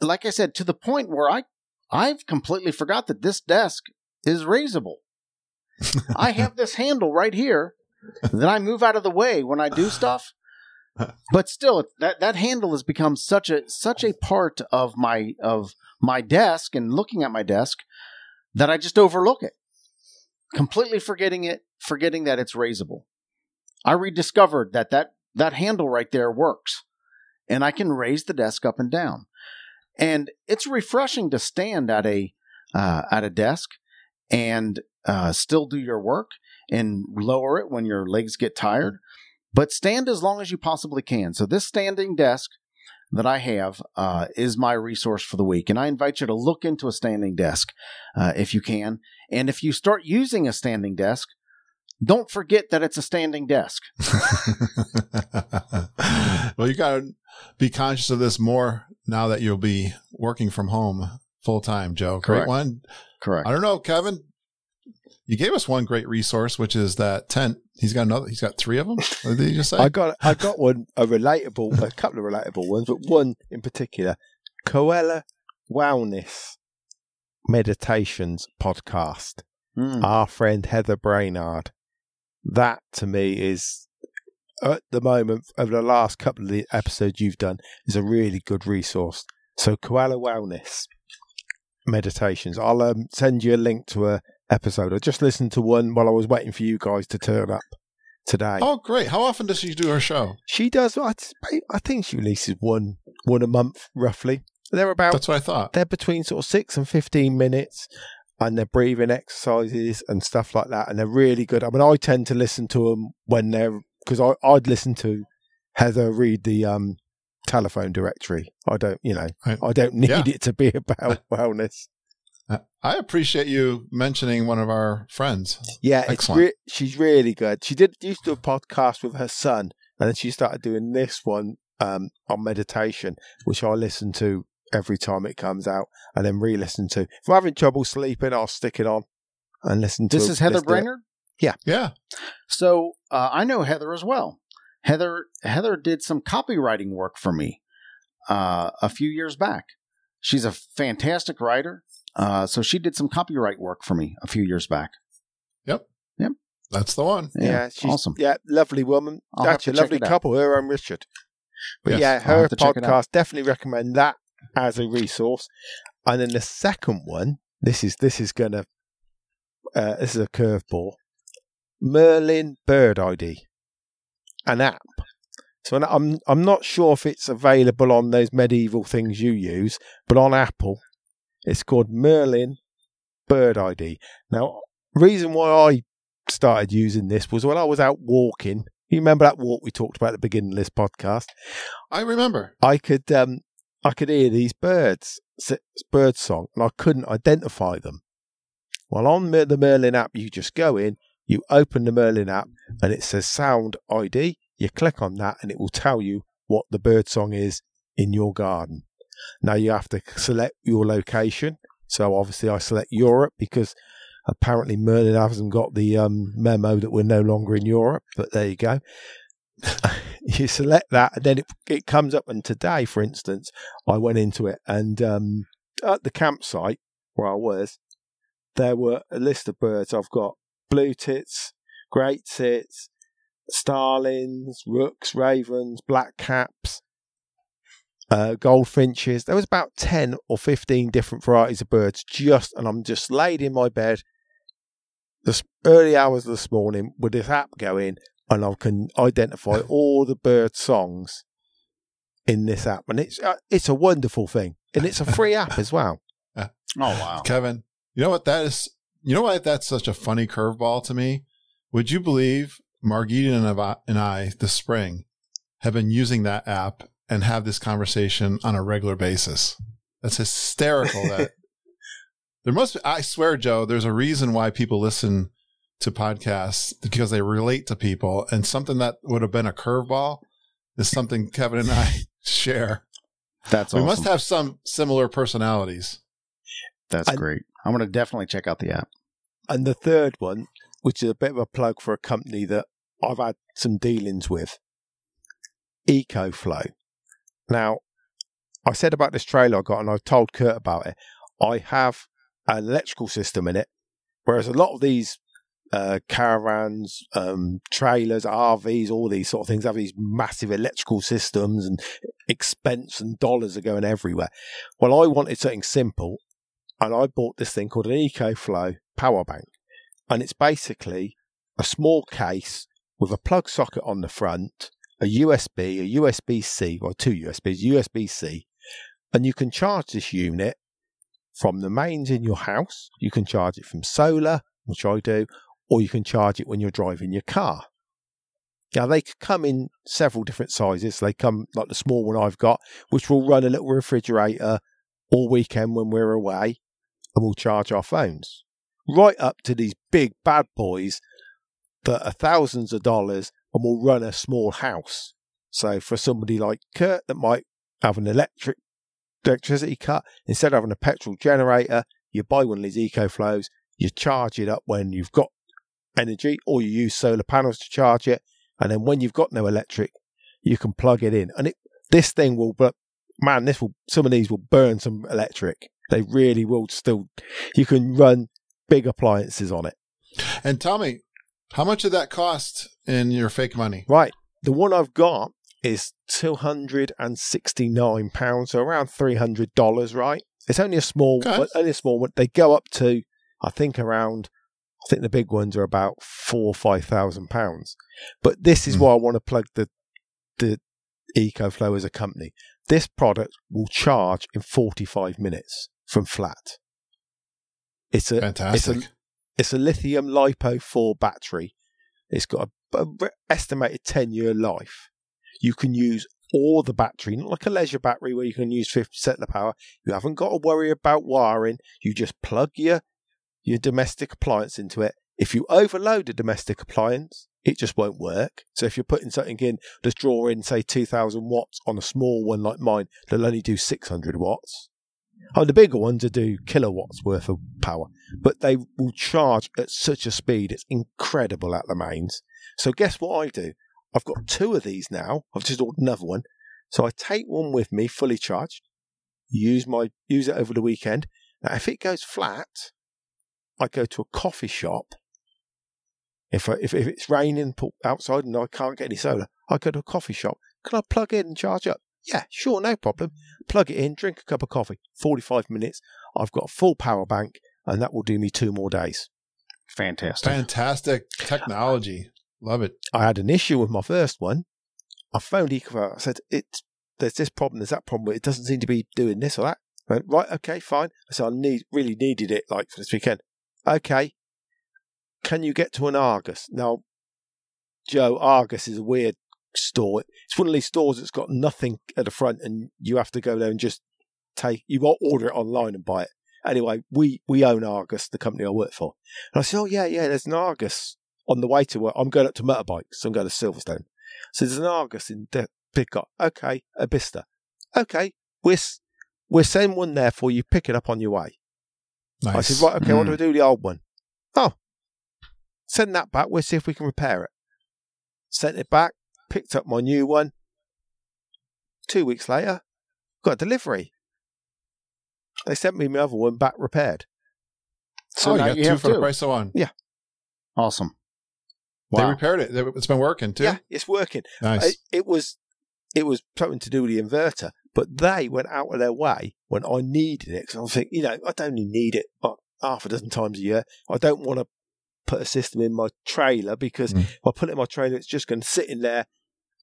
Like I said, to the point where I I've completely forgot that this desk is raisable. I have this handle right here that I move out of the way when I do stuff. But still, that that handle has become such a such a part of my of my desk and looking at my desk that I just overlook it, completely forgetting it, forgetting that it's raisable. I rediscovered that that that handle right there works, and I can raise the desk up and down, and it's refreshing to stand at a uh, at a desk and uh, still do your work and lower it when your legs get tired, but stand as long as you possibly can. So this standing desk that I have uh, is my resource for the week, and I invite you to look into a standing desk uh, if you can. And if you start using a standing desk, don't forget that it's a standing desk. well, you got to be conscious of this more now that you'll be working from home full time, Joe. Great Correct. one. Correct. I don't know, Kevin. You gave us one great resource, which is that tent. He's got another. He's got three of them. What did you just say? I got I got one a relatable a couple of relatable ones, but one in particular, Koala Wellness Meditations podcast. Mm. our friend Heather Brainerd. That to me is at the moment over the last couple of the episodes you've done is a really good resource. So Koala Wellness meditations. I'll um, send you a link to a episode. I just listened to one while I was waiting for you guys to turn up today. Oh, great. How often does she do her show? She does. I I think she releases one one a month roughly. They're about That's what I thought. they're between sort of six and 15 minutes and they're breathing exercises and stuff like that. And they're really good. I mean, I tend to listen to them when they're, because I'd listen to Heather read the um, telephone directory. I don't, you know, Right. I don't need Yeah. it to be about wellness. Uh, I appreciate you mentioning one of our friends. Yeah, it's Excellent. re- she's really good. She did used to do a podcast with her son, and then she started doing this one um, on meditation, which I listen to every time it comes out, and then re-listen to. If I'm having trouble sleeping, I'll stick it on and listen to. This is Heather listen to it. Brainerd. Yeah. Yeah. So uh, I know Heather as well. Heather Heather did some copywriting work for me uh, a few years back. She's a fantastic writer. Uh, so she did some copyright work for me a few years back. Yep. Yep. That's the one. Yeah, she's awesome. Yeah, lovely woman. I'll Actually, to lovely couple. Her and Richard. But Yes, yeah, her have to check it out. podcast definitely recommend that as a resource. And then the second one, this is this is gonna uh, this is a curveball. Merlin Bird ID, an app. So and I'm I'm not sure if it's available on those medieval things you use, but on Apple, it's called Merlin Bird ID. Now, reason why I started using this was when I was out walking. You remember that walk we talked about at the beginning of this podcast? I remember. I could um I could hear these birds bird song and I couldn't identify them. Well, on the Merlin app, you just go in, you open the Merlin app, and it says Sound ID. You click on that, and it will tell you what the bird song is in your garden. Now you have to select your location. So obviously, I select Europe because apparently Merlin hasn't got the um, memo that we're no longer in Europe. But there you go. you select that, and then it, it comes up. And today, for instance, I went into it, and um, at the campsite where I was, there were a list of birds. I've got blue tits, great tits, starlings, rooks, ravens, black caps, uh, goldfinches. There was about ten or fifteen different varieties of birds. Just, and I'm just laid in my bed. This early hours of this morning with this app going, and I can identify all the bird songs in this app, and it's uh, it's a wonderful thing, and it's a free app as well. Oh wow! Kevin, you know what that is? You know why that's such a funny curveball to me? Would you believe Margita and and I this spring have been using that app and have this conversation on a regular basis? That's hysterical. That there must be, I swear, Joe, there's a reason why people listen to podcasts because they relate to people, and something that would have been a curveball is something Kevin and I share. That's we must have some similar personalities. That's I- great. I'm going to definitely check out the app. And the third one, which is a bit of a plug for a company that I've had some dealings with, EcoFlow. Now, I said about this trailer I got, and I told Curt about it. I have an electrical system in it, whereas a lot of these uh, caravans, um, trailers, RVs, all these sort of things have these massive electrical systems and expense and dollars are going everywhere. Well, I wanted something simple, and I bought this thing called an EcoFlow power bank, and it's basically a small case with a plug socket on the front, a USB, a USB C, or two USBs, USB C, and you can charge this unit from the mains in your house. You can charge it from solar, which I do, or you can charge it when you're driving your car. Now they come in several different sizes. They come like the small one I've got, which will run a little refrigerator all weekend when we're away, and we'll charge our phones. Right up to these big bad boys that are thousands of dollars and will run a small house. So for somebody like Curt that might have an electric electricity cut, instead of having a petrol generator, you buy one of these EcoFlows, you charge it up when you've got energy, or you use solar panels to charge it, and then when you've got no electric, you can plug it in. And it this thing will but man, this will some of these will burn some electric. They really will still you can run big appliances on it. And me, how much did that cost in your fake money? Right. The one I've got is two hundred and sixty nine pounds, so around three hundred dollars. Right. It's only a small, Okay. but only a small one. They go up to, I think, around. I think the big ones are about four or five thousand pounds. But this is Hmm. why I want to plug the the EcoFlow as a company. This product will charge in forty five minutes from flat. It's a Fantastic. it's a lithium lipo 4 battery. It's got a, a re- estimated 10 year life. You can use all the battery, not like a leisure battery where you can use 50% of the power. You haven't got to worry about wiring. You just plug your, your domestic appliance into it. If you overload a domestic appliance, it just won't work. So if you're putting something in, just draw in, say, 2000 watts on a small one like mine, they'll only do 600 watts. Oh, the bigger ones will do kilowatts worth of power but they will charge at such a speed. It's incredible at the mains. So guess what I do? I've got two of these now. I've just ordered another one. So I take one with me, fully charged. Use my use it over the weekend. Now, if it goes flat, I go to a coffee shop. If I, if if it's raining outside and I can't get any solar, I go to a coffee shop. Can I plug in and charge up? Yeah, sure, no problem. Plug it in, drink a cup of coffee. Forty-five minutes. I've got a full power bank and that will do me two more days. Fantastic. Fantastic technology. Love it. I had an issue with my first one. I phoned EcoFlow. I said, "It's there's this problem, there's that problem. It doesn't seem to be doing this or that." I went, right, okay, fine. I said, "I need really needed it like for this weekend." Okay, can you get to an Argos now? Joe, Argos is a weird store. It's one of these stores that's got nothing at the front, and you have to go there and just take. You got order it online and buy it. Anyway, we we own Argos, the company I work for. And I said, "Oh yeah, yeah, there's an Argos on the way to work. I'm going up to motorbikes. So I'm going to Silverstone. So there's an Argos in De- Pickup. Okay, a Bista. Okay, we're we're sending one there for you. Pick it up on your way. Nice. I said, right, okay, what do hmm. we do with the old one? Oh, send that back. We'll see if we can repair it. Sent it back. Picked up my new one. Two weeks later, got a delivery. They sent me my other one back repaired. So oh, now you got you two have for the price of one. Yeah. Awesome. They repaired it. It's been working too. Yeah, it's working. Nice. it, it was it was something to do with the inverter, but they went out of their way when I needed it because I was thinking, you know, I don't only need it like half a dozen times a year. I don't want to put a system in my trailer because Mm. if I put it in my trailer, it's just going to sit in there,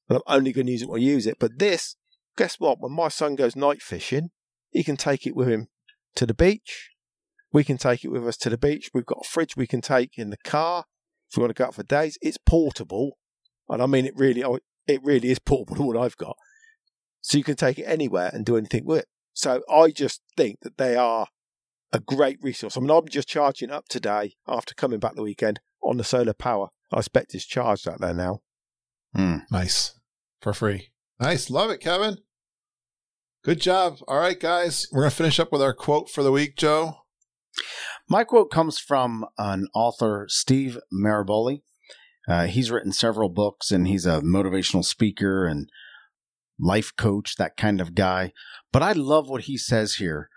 and I'm only going to use it when I use it. But this, guess what? When my son goes night fishing, he can take it with him to the beach. We can take it with us to the beach. We've got a fridge we can take in the car if we want to go out for days. It's portable, and I mean it really. It really is portable. What I've got, so you can take it anywhere and do anything with it. So I just think that they are a great resource. I mean, I'm just charging up today after coming back the weekend on the solar power. I expect it's charged out there now. Hmm. Nice. For free. Nice. Love it, Kevin. Good job. All right, guys. We're going to finish up with our quote for the week, Joe. My quote comes from an author, Steve Maraboli. Uh, he's written several books and he's a motivational speaker and life coach, that kind of guy. But I love what he says here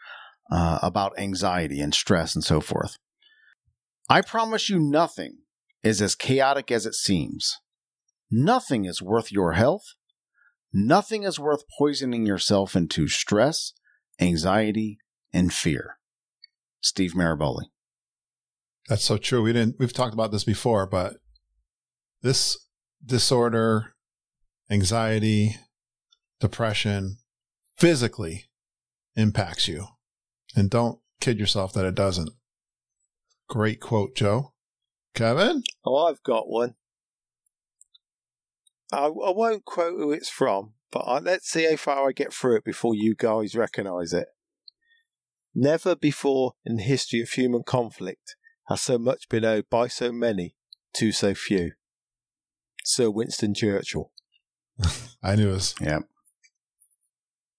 uh, about anxiety and stress and so forth. I promise you, nothing is as chaotic as it seems. Nothing is worth your health. Nothing is worth poisoning yourself into stress, anxiety, and fear. Steve Maraboli. That's so true. We didn't, we've talked about this before, but this disorder, anxiety, depression physically impacts you. And don't kid yourself that it doesn't. Great quote, Joe. Kevin? Oh, I've got one. I, I won't quote who it's from, but I, let's see how far I get through it before you guys recognise it. Never before in the history of human conflict has so much been owed by so many to so few. Sir Winston Churchill. I knew it was. Yeah.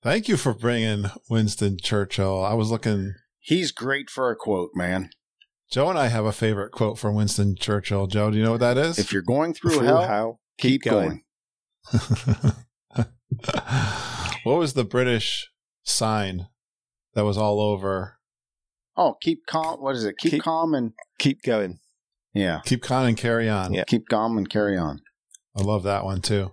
Thank you for bringing Winston Churchill. I was looking. He's great for a quote, man. Joe and I have a favorite quote from Winston Churchill. Joe, do you know what that is? If you're going through, Through hell, hell, keep going. what was the British sign that was all over? Oh, keep calm. What is it? Keep, Keep- calm and Keep going. yeah, Keep calm and carry on. Yeah. keep calm and carry on. I love that one too.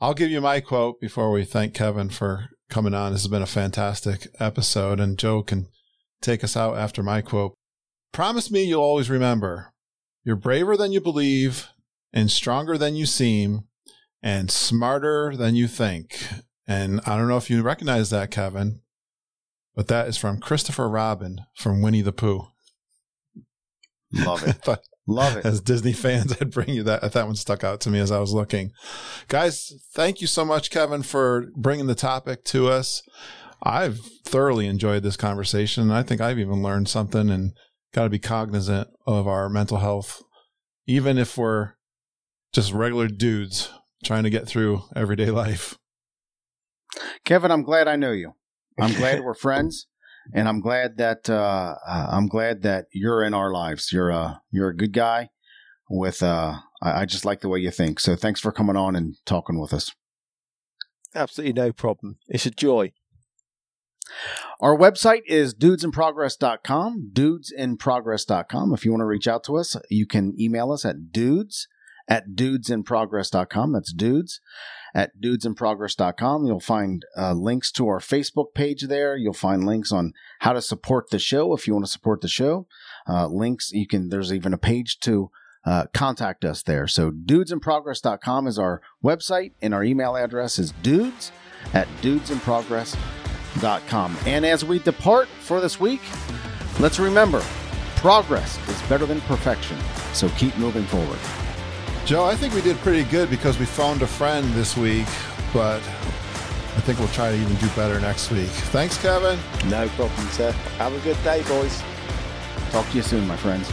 I'll give you my quote before we thank Kevin for coming on. This has been a fantastic episode, and Joe can take us out after my quote. Promise me you'll always remember you're braver than you believe, and stronger than you seem, and smarter than you think. And I don't know if you recognize that, Kevin, but that is from Christopher Robin from Winnie the Pooh. Love it. But Love it. as Disney fans, I'd bring you that. That one stuck out to me as I was looking. Guys, thank you so much, Kevin, for bringing the topic to us. I've thoroughly enjoyed this conversation. and I think I've even learned something and got to be cognizant of our mental health, even if we're just regular dudes trying to get through everyday life. Kevin, I'm glad I know you. I'm glad we're friends, and I'm glad that uh, uh, I'm glad that you're in our lives. You're a you're a good guy. With uh, I, I just like the way you think. So thanks for coming on and talking with us. Absolutely no problem. It's a joy. Our website is dudesinprogress.com, dudesinprogress.com. If you want to reach out to us, you can email us at dudes at dudesinprogress.com. That's dudes at dudesinprogress.com. You'll find uh, links to our Facebook page there. You'll find links on how to support the show if you want to support the show. Uh, links, you can, there's even a page to uh, contact us there. So dudesinprogress.com is our website and our email address is dudes at dudesinprogress.com. And as we depart for this week, let's remember progress is better than perfection. So keep moving forward. Joe, I think we did pretty good because we phoned a friend this week, but I think we'll try to even do better next week. Thanks, Kevin. No problem, sir. Have a good day, boys. Talk to you soon, my friends.